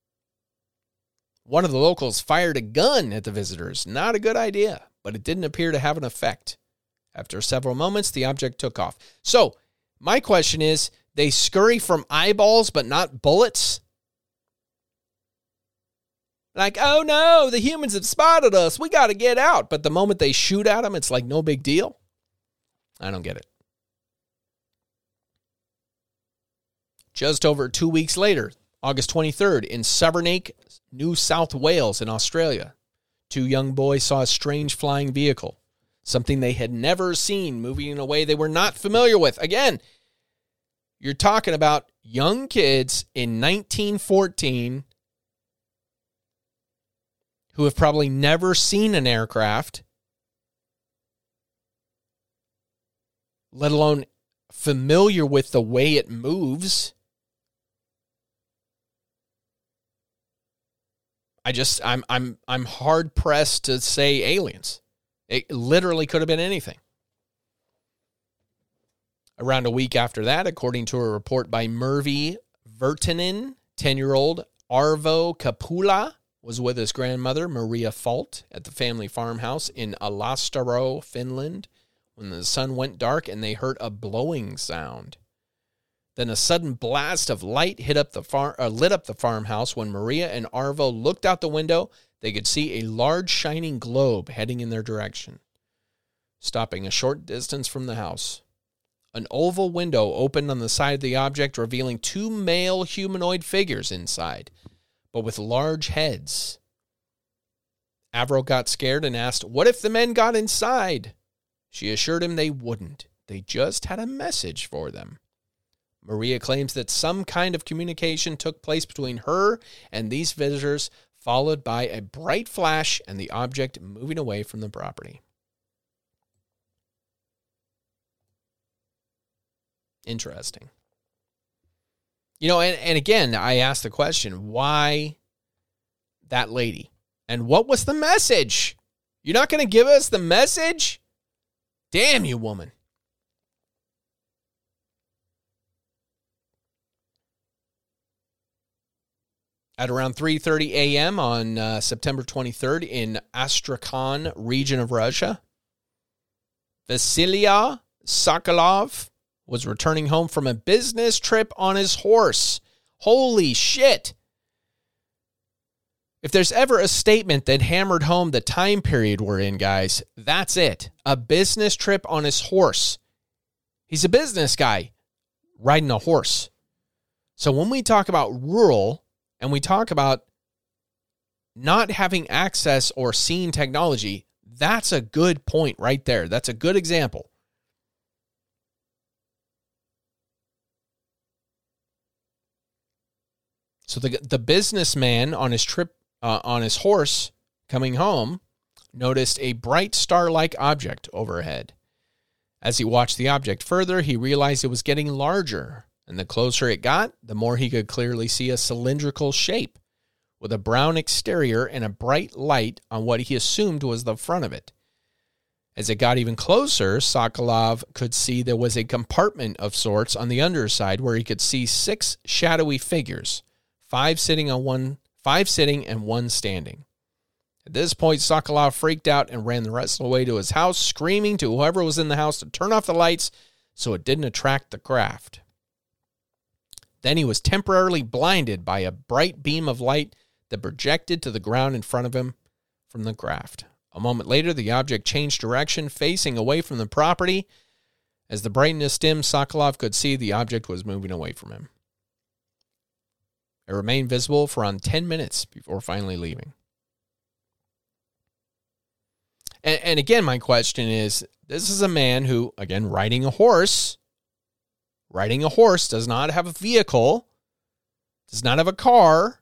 Speaker 1: One of the locals fired a gun at the visitors. Not a good idea, but it didn't appear to have an effect. After several moments, the object took off. So, my question is they scurry from eyeballs but not bullets? Like, oh no, the humans have spotted us. We got to get out. But the moment they shoot at them, it's like no big deal. I don't get it. Just over two weeks later, August 23rd, in Savernake, New South Wales, in Australia, two young boys saw a strange flying vehicle, something they had never seen moving in a way they were not familiar with. Again, you're talking about young kids in 1914 who have probably never seen an aircraft, let alone familiar with the way it moves. I just I'm I'm I'm hard pressed to say aliens. It literally could have been anything. Around a week after that, according to a report by Mervi Virtanen, 10 year old Arvo Kapula was with his grandmother, Maria Fault, at the family farmhouse in Alastaro, Finland, when the sun went dark and they heard a blowing sound. Then a sudden blast of light hit up the far, uh, lit up the farmhouse. When Maria and Arvo looked out the window, they could see a large shining globe heading in their direction, stopping a short distance from the house. An oval window opened on the side of the object, revealing two male humanoid figures inside, but with large heads. Avro got scared and asked, What if the men got inside? She assured him they wouldn't. They just had a message for them. Maria claims that some kind of communication took place between her and these visitors, followed by a bright flash and the object moving away from the property. Interesting. You know, and, and again, I asked the question why that lady? And what was the message? You're not going to give us the message? Damn you, woman. At around 3:30 a.m. on uh, September 23rd in Astrakhan region of Russia, Vasilia Sokolov was returning home from a business trip on his horse. Holy shit. If there's ever a statement that hammered home the time period we're in, guys, that's it. A business trip on his horse. He's a business guy riding a horse. So when we talk about rural and we talk about not having access or seeing technology, that's a good point right there. That's a good example. So the the businessman on his trip uh, on his horse coming home noticed a bright star-like object overhead. As he watched the object further, he realized it was getting larger, and the closer it got, the more he could clearly see a cylindrical shape with a brown exterior and a bright light on what he assumed was the front of it. As it got even closer, Sokolov could see there was a compartment of sorts on the underside where he could see six shadowy figures, five sitting on one five sitting and one standing. At this point, Sokolov freaked out and ran the rest of the way to his house, screaming to whoever was in the house to turn off the lights so it didn't attract the craft. Then he was temporarily blinded by a bright beam of light that projected to the ground in front of him from the craft. A moment later, the object changed direction, facing away from the property. As the brightness dimmed, Sokolov could see the object was moving away from him. It remained visible for around 10 minutes before finally leaving. And, and, again, my question is this is a man who, again, riding a horse, riding a horse does not have a vehicle, does not have a car.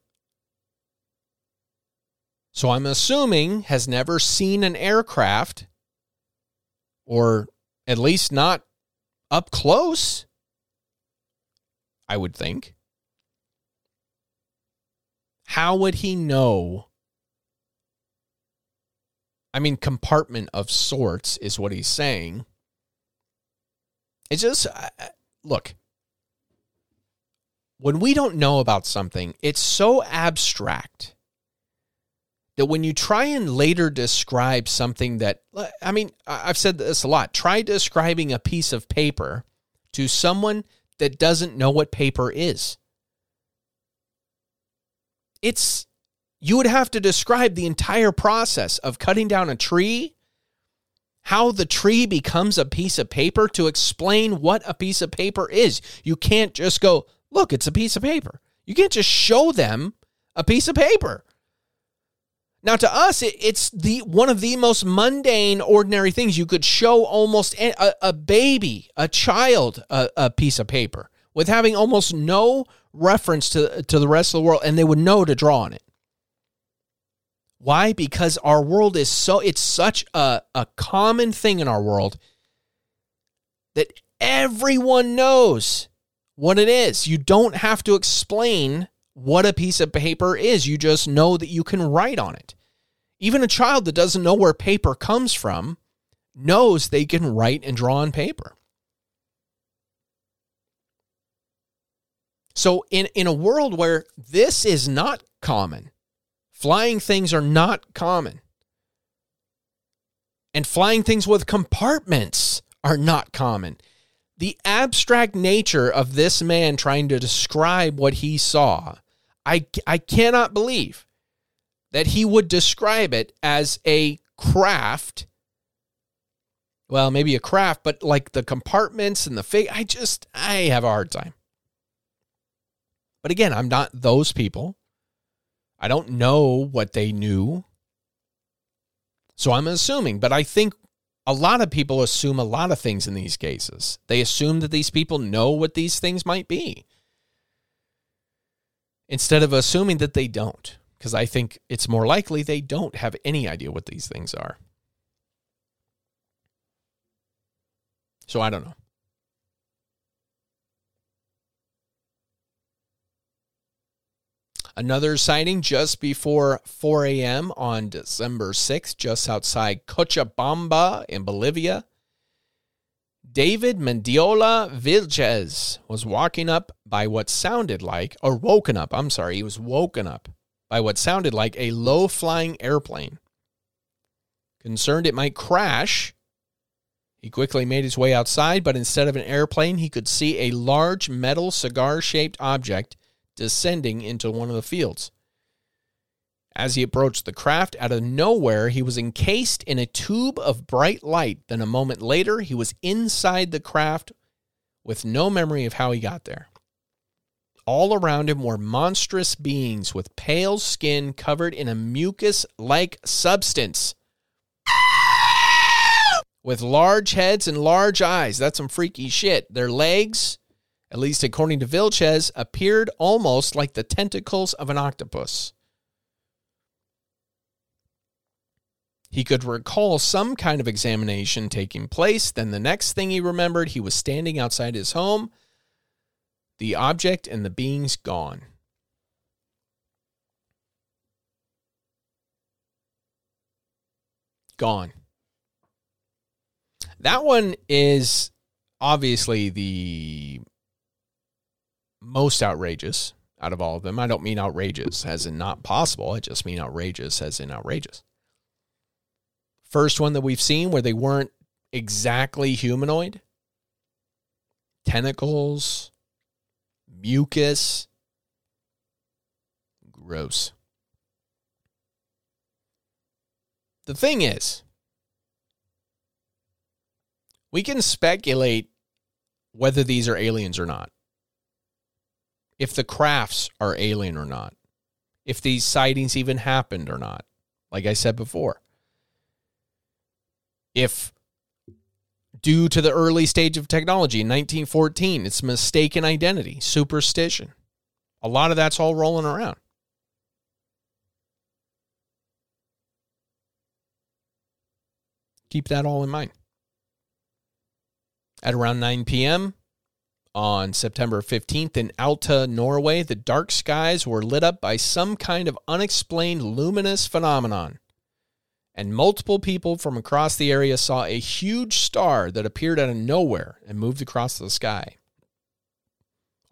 Speaker 1: So I'm assuming has never seen an aircraft or at least not up close, I would think. How would he know? I mean, compartment of sorts is what he's saying. It's just, look, when we don't know about something, it's so abstract that when you try and later describe something that, I mean, I've said this a lot. Try describing a piece of paper to someone that doesn't know what paper is it's you would have to describe the entire process of cutting down a tree, how the tree becomes a piece of paper to explain what a piece of paper is. You can't just go, look, it's a piece of paper. You can't just show them a piece of paper. Now, to us, it, it's the one of the most mundane, ordinary things. You could show almost a, a baby, a child, a, a piece of paper with having almost no reference to, to the rest of the world, and they would know to draw on it. Why? Because our world is so, it's such a, a common thing in our world that everyone knows what it is. You don't have to explain what a piece of paper is, you just know that you can write on it. Even a child that doesn't know where paper comes from knows they can write and draw on paper. So in in a world where this is not common, Flying things are not common. And flying things with compartments are not common. The abstract nature of this man trying to describe what he saw, I, I cannot believe that he would describe it as a craft. Well, maybe a craft, but like the compartments and the fig, I just, I have a hard time. But again, I'm not those people. I don't know what they knew. So I'm assuming, but I think a lot of people assume a lot of things in these cases. They assume that these people know what these things might be instead of assuming that they don't, because I think it's more likely they don't have any idea what these things are. So I don't know. Another sighting just before 4 a.m. on December 6th, just outside Cochabamba in Bolivia. David Mendiola Vilches was walking up by what sounded like, or woken up, I'm sorry, he was woken up by what sounded like a low flying airplane. Concerned it might crash, he quickly made his way outside, but instead of an airplane, he could see a large metal cigar shaped object descending into one of the fields. As he approached the craft, out of nowhere, he was encased in a tube of bright light. Then, a moment later, he was inside the craft with no memory of how he got there. All around him were monstrous beings with pale skin covered in a mucus like substance. With large heads and large eyes. That's some freaky shit. Their legs at least according to Vilches, appeared almost like the tentacles of an octopus. He could recall some kind of examination taking place. Then the next thing he remembered, he was standing outside his home, the object and the beings gone. Gone. That one is obviously the most outrageous out of all of them. I don't mean outrageous as in not possible, I just mean outrageous as in outrageous. First one that we've seen where they weren't exactly humanoid tentacles, mucus. Gross. The thing is, we can speculate whether these are aliens or not if the crafts are alien or not, if these sightings even happened or not, like I said before. If due to the early stage of technology in 1914, it's mistaken identity, superstition. A lot of that's all rolling around. Keep that all in mind. At around 9 p.m., on September 15th in Alta, Norway, the dark skies were lit up by some kind of unexplained luminous phenomenon. And multiple people from across the area saw a huge star that appeared out of nowhere and moved across the sky.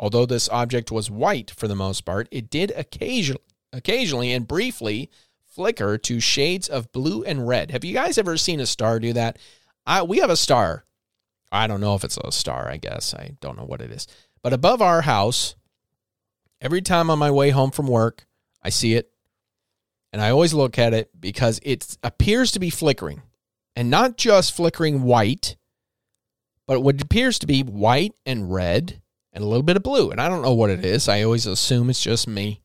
Speaker 1: Although this object was white for the most part, it did occasionally, occasionally and briefly flicker to shades of blue and red. Have you guys ever seen a star do that? I, we have a star I don't know if it's a star, I guess. I don't know what it is. But above our house, every time on my way home from work, I see it. And I always look at it because it appears to be flickering. And not just flickering white, but what appears to be white and red and a little bit of blue. And I don't know what it is. I always assume it's just me.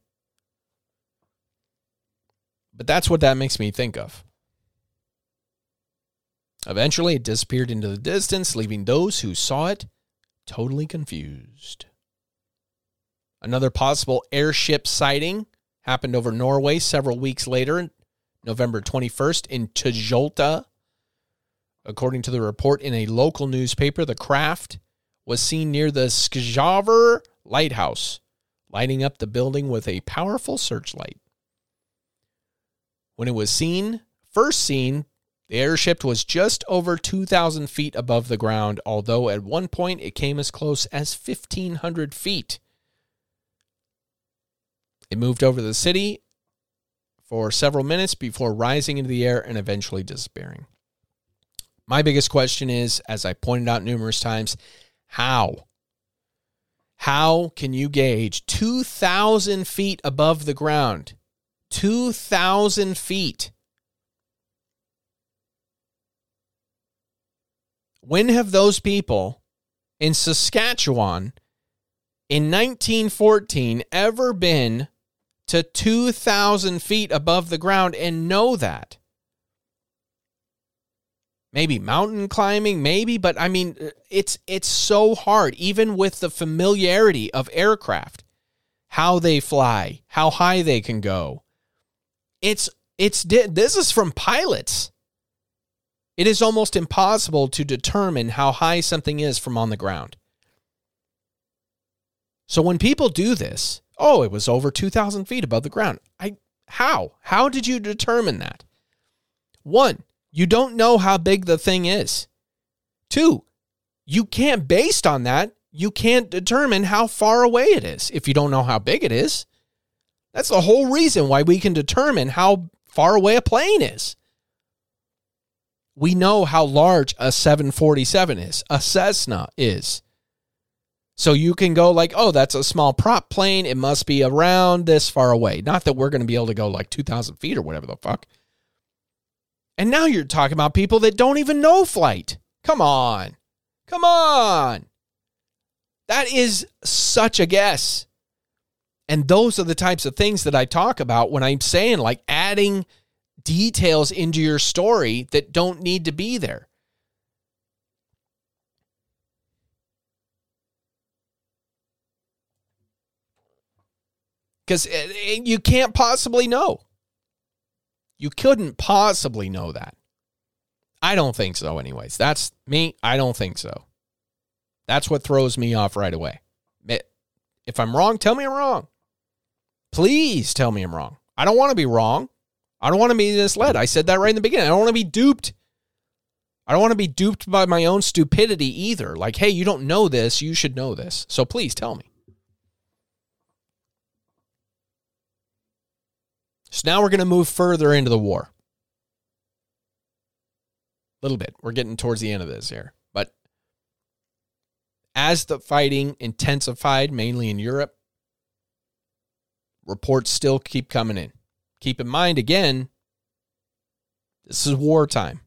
Speaker 1: But that's what that makes me think of. Eventually, it disappeared into the distance, leaving those who saw it totally confused. Another possible airship sighting happened over Norway several weeks later, November 21st, in Tjolta. According to the report in a local newspaper, the craft was seen near the Skjavr lighthouse, lighting up the building with a powerful searchlight. When it was seen, first seen the airship was just over 2,000 feet above the ground, although at one point it came as close as 1,500 feet. It moved over the city for several minutes before rising into the air and eventually disappearing. My biggest question is, as I pointed out numerous times, how? How can you gauge 2,000 feet above the ground? 2,000 feet. When have those people in Saskatchewan in 1914 ever been to 2,000 feet above the ground and know that? Maybe mountain climbing, maybe, but I mean, it's it's so hard, even with the familiarity of aircraft, how they fly, how high they can go. It's it's this is from pilots. It is almost impossible to determine how high something is from on the ground. So when people do this, oh, it was over 2,000 feet above the ground. I how? How did you determine that? One, you don't know how big the thing is. Two, you can't, based on that, you can't determine how far away it is if you don't know how big it is. That's the whole reason why we can determine how far away a plane is. We know how large a 747 is, a Cessna is. So you can go like, oh, that's a small prop plane. It must be around this far away. Not that we're going to be able to go like 2,000 feet or whatever the fuck. And now you're talking about people that don't even know flight. Come on. Come on. That is such a guess. And those are the types of things that I talk about when I'm saying like adding details into your story that don't need to be there. Because eh, eh, you can't possibly know. You couldn't possibly know that. I don't think so, anyways. That's me. I don't think so. That's what throws me off right away. If I'm wrong, tell me I'm wrong. Please tell me I'm wrong. I don't want to be wrong. I don't want to be misled. I said that right in the beginning. I don't want to be duped. I don't want to be duped by my own stupidity either. Like, hey, you don't know this. You should know this. So please tell me. So now we're going to move further into the war. A little bit. We're getting towards the end of this here. But as the fighting intensified, mainly in Europe, reports still keep coming in. Keep in mind, again, this is wartime.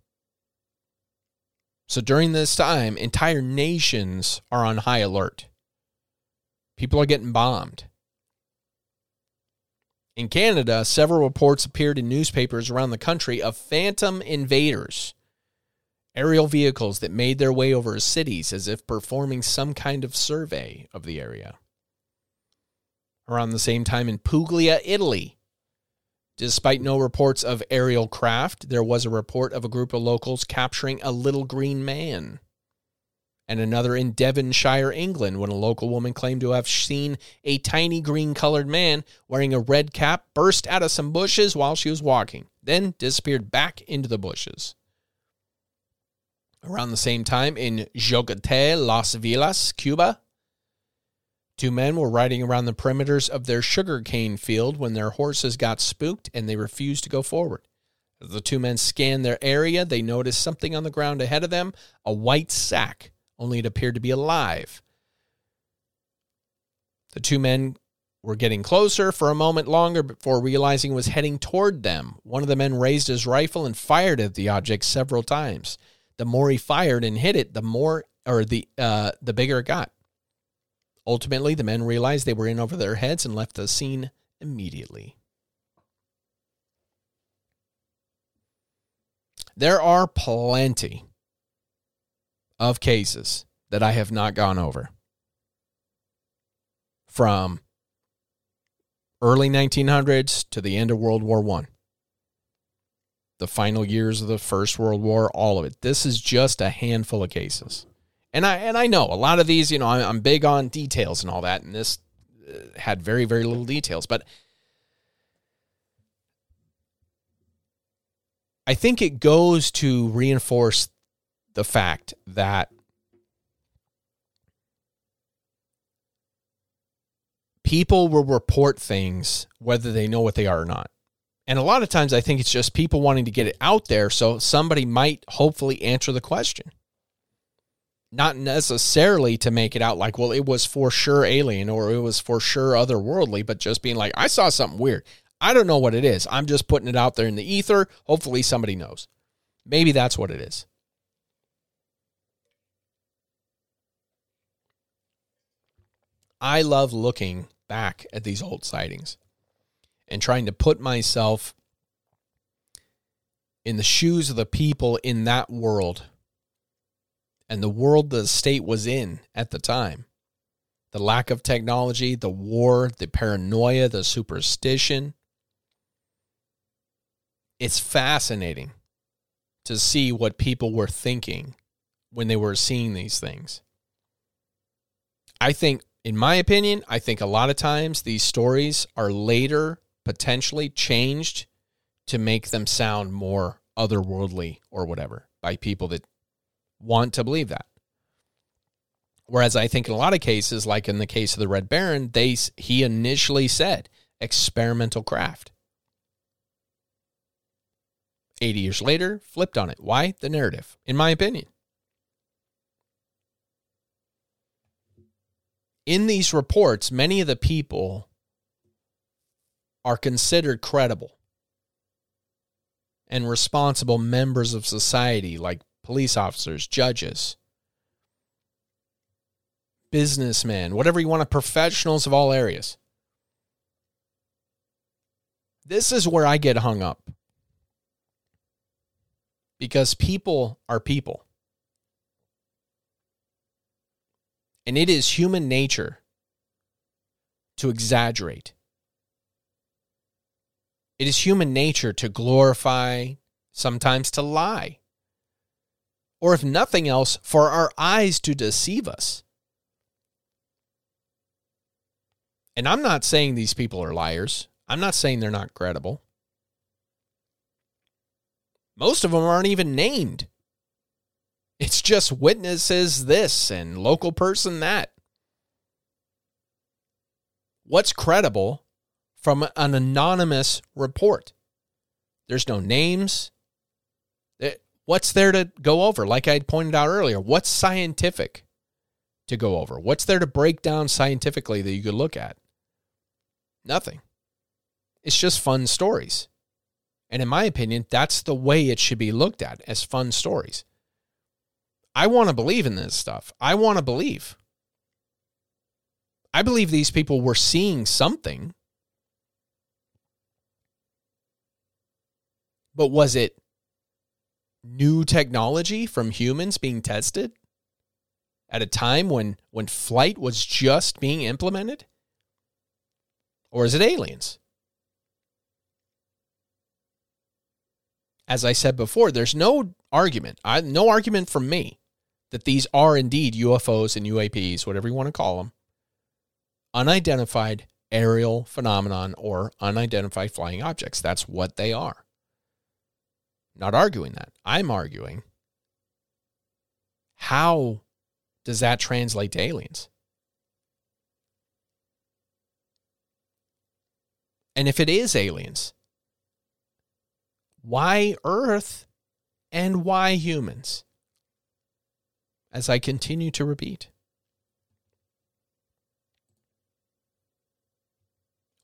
Speaker 1: So during this time, entire nations are on high alert. People are getting bombed. In Canada, several reports appeared in newspapers around the country of phantom invaders, aerial vehicles that made their way over cities as if performing some kind of survey of the area. Around the same time in Puglia, Italy, despite no reports of aerial craft, there was a report of a group of locals capturing a little green man and another in Devonshire, England, when a local woman claimed to have seen a tiny green colored man wearing a red cap burst out of some bushes while she was walking, then disappeared back into the bushes. Around the same time, in Jogate, Las Villas, Cuba, two men were riding around the perimeters of their sugarcane field when their horses got spooked and they refused to go forward. As the two men scanned their area, they noticed something on the ground ahead of them a white sack only it appeared to be alive. The two men were getting closer for a moment longer before realizing it was heading toward them. One of the men raised his rifle and fired at the object several times. The more he fired and hit it, the more or the uh, the bigger it got. Ultimately, the men realized they were in over their heads and left the scene immediately. There are plenty of cases that I have not gone over from early 1900s to the end of World War One. The final years of the First World War, all of it. This is just a handful of cases. And I and I know a lot of these, you know, I'm big on details and all that and this uh, had very very little details, but I think it goes to reinforce the fact that people will report things whether they know what they are or not. And a lot of times I think it's just people wanting to get it out there so somebody might hopefully answer the question. Not necessarily to make it out like, well, it was for sure alien or it was for sure otherworldly, but just being like, I saw something weird. I don't know what it is. I'm just putting it out there in the ether. Hopefully somebody knows. Maybe that's what it is. I love looking back at these old sightings and trying to put myself in the shoes of the people in that world and the world the state was in at the time. The lack of technology, the war, the paranoia, the superstition. It's fascinating to see what people were thinking when they were seeing these things. I think, in my opinion, I think a lot of times these stories are later potentially changed to make them sound more otherworldly or whatever by people that want to believe that. Whereas I think in a lot of cases, like in the case of the Red Baron, they he initially said experimental craft. 80 years later, flipped on it. Why? The narrative, in my opinion. In these reports, many of the people are considered credible and responsible members of society, like police officers, judges, businessmen, whatever you want to, professionals of all areas. This is where I get hung up because people are people. And it is human nature to exaggerate. It is human nature to glorify, sometimes to lie. Or if nothing else, for our eyes to deceive us. And I'm not saying these people are liars. I'm not saying they're not credible. Most of them aren't even named. It's just witnesses this and local person that. What's credible from an anonymous report? There's no names. What's there to go over? Like I pointed out earlier, what's scientific to go over? What's there to break down scientifically that you could look at? Nothing. It's just fun stories. And in my opinion, that's the way it should be looked at as fun stories. I want to believe in this stuff. I want to believe. I believe these people were seeing something. But was it new technology from humans being tested at a time when when flight was just being implemented? Or is it aliens? as I said before, there's no argument, I, no argument from me that these are indeed UFOs and UAPs, whatever you want to call them, unidentified aerial phenomenon or unidentified flying objects. That's what they are. Not arguing that. I'm arguing how does that translate to aliens? And if it is aliens, why Earth and why humans? As I continue to repeat.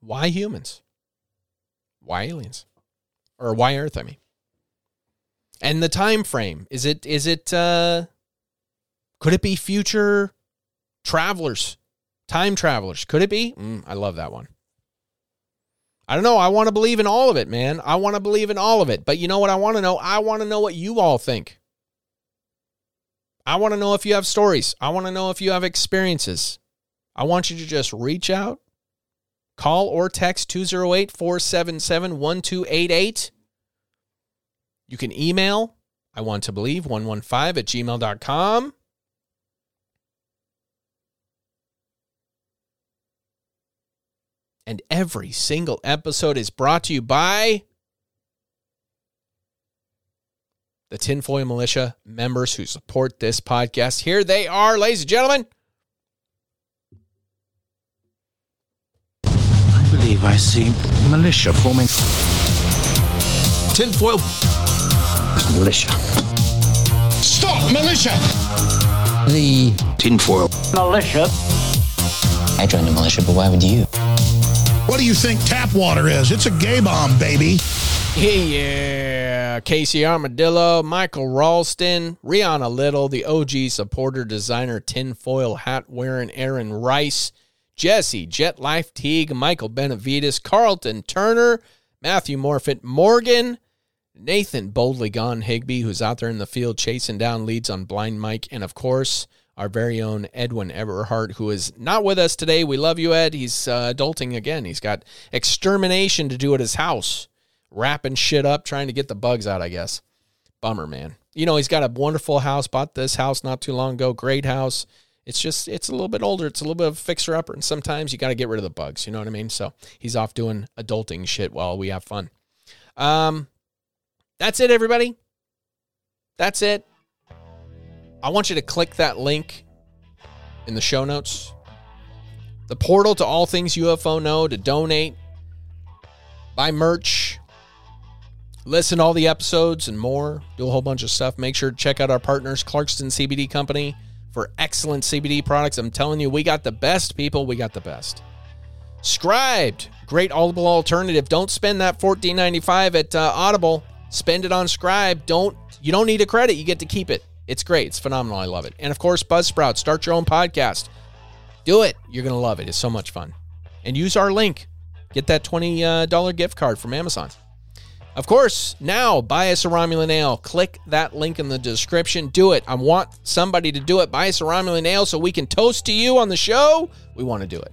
Speaker 1: Why humans? Why aliens? Or why Earth, I mean. And the time frame. Is it is it uh could it be future travelers? Time travelers. Could it be? Mm, I love that one. I don't know. I want to believe in all of it, man. I want to believe in all of it. But you know what I want to know? I want to know what you all think. I want to know if you have stories. I want to know if you have experiences. I want you to just reach out, call or text 208 477 1288. You can email I want to believe 115 at gmail.com. And every single episode is brought to you by the Tinfoil Mulisha members who support this podcast. Here they are, ladies and gentlemen.
Speaker 2: I believe I see militia forming. tinfoil militia.
Speaker 3: Stop, militia!
Speaker 4: The
Speaker 2: Tinfoil
Speaker 5: Mulisha.
Speaker 4: I joined the militia, but why would you?
Speaker 3: What do you think tap water is? It's a gay bomb, baby.
Speaker 1: Hey, Yeah, Casey Armadillo, Michael Ralstin, Rheanna Little, the OG supporter designer, tinfoil hat wearing Erin Rice, Jessye, Jet Life Teague, Michael Benavides, Carlton Turner, Matthew Morphet Morgan, Nathan Boldly Gone Higbee, who's out there in the field chasing down leads on Blind Mike, and of course, our very own Edwin Everheart, who is not with us today. We love you, Ed. He's uh, adulting again. He's got extermination to do at his house, wrapping shit up, trying to get the bugs out, I guess. Bummer, man. You know, he's got a wonderful house, bought this house not too long ago. Great house. It's just, it's a little bit older. It's a little bit of a fixer upper. And sometimes you got to get rid of the bugs. You know what I mean? So he's off doing adulting shit while we have fun. Um, that's it, everybody. That's it. I want you to click that link in the show notes. The portal to all things UFO No to donate, buy merch, listen to all the episodes and more, do a whole bunch of stuff. Make sure to check out our partners, Clarkston CBD Company, for excellent CBD products. I'm telling you, we got the best people, we got the best. Scribd, great Audible alternative. Don't spend that $14.95 at uh, Audible. Spend it on Scribd. Don't you don't need a credit. You get to keep it. It's great. It's phenomenal. I love it. And of course, Buzzsprout. Start your own podcast. Do it. You're gonna love it. It's so much fun. And use our link. Get that twenty uh, dollar gift card from Amazon. Of course, now buy us a Romulan ale. Click that link in the description. Do it. I want somebody to do it. Buy us a Romulan ale so we can toast to you on the show. We want to do it.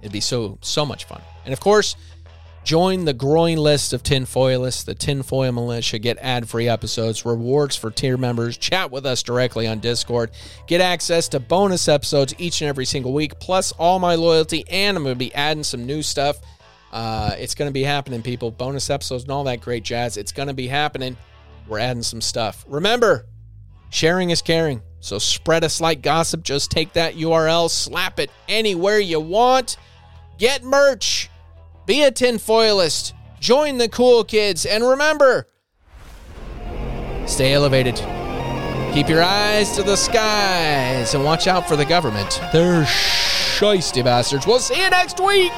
Speaker 1: It'd be so so much fun. And of course, join the growing list of tinfoilists, the tinfoil Mulisha. Get ad-free episodes, rewards for tier members. Chat with us directly on Discord. Get access to bonus episodes each and every single week, plus all my loyalty. And I'm going to be adding some new stuff. Uh, it's going to be happening, people. Bonus episodes and all that great jazz. It's going to be happening. We're adding some stuff. Remember, sharing is caring. So spread us like gossip. Just take that URL, slap it anywhere you want. Get merch. Be a tinfoilist. Join the cool kids. And remember, stay elevated. Keep your eyes to the skies and watch out for the government. They're shisty bastards. We'll see you next week.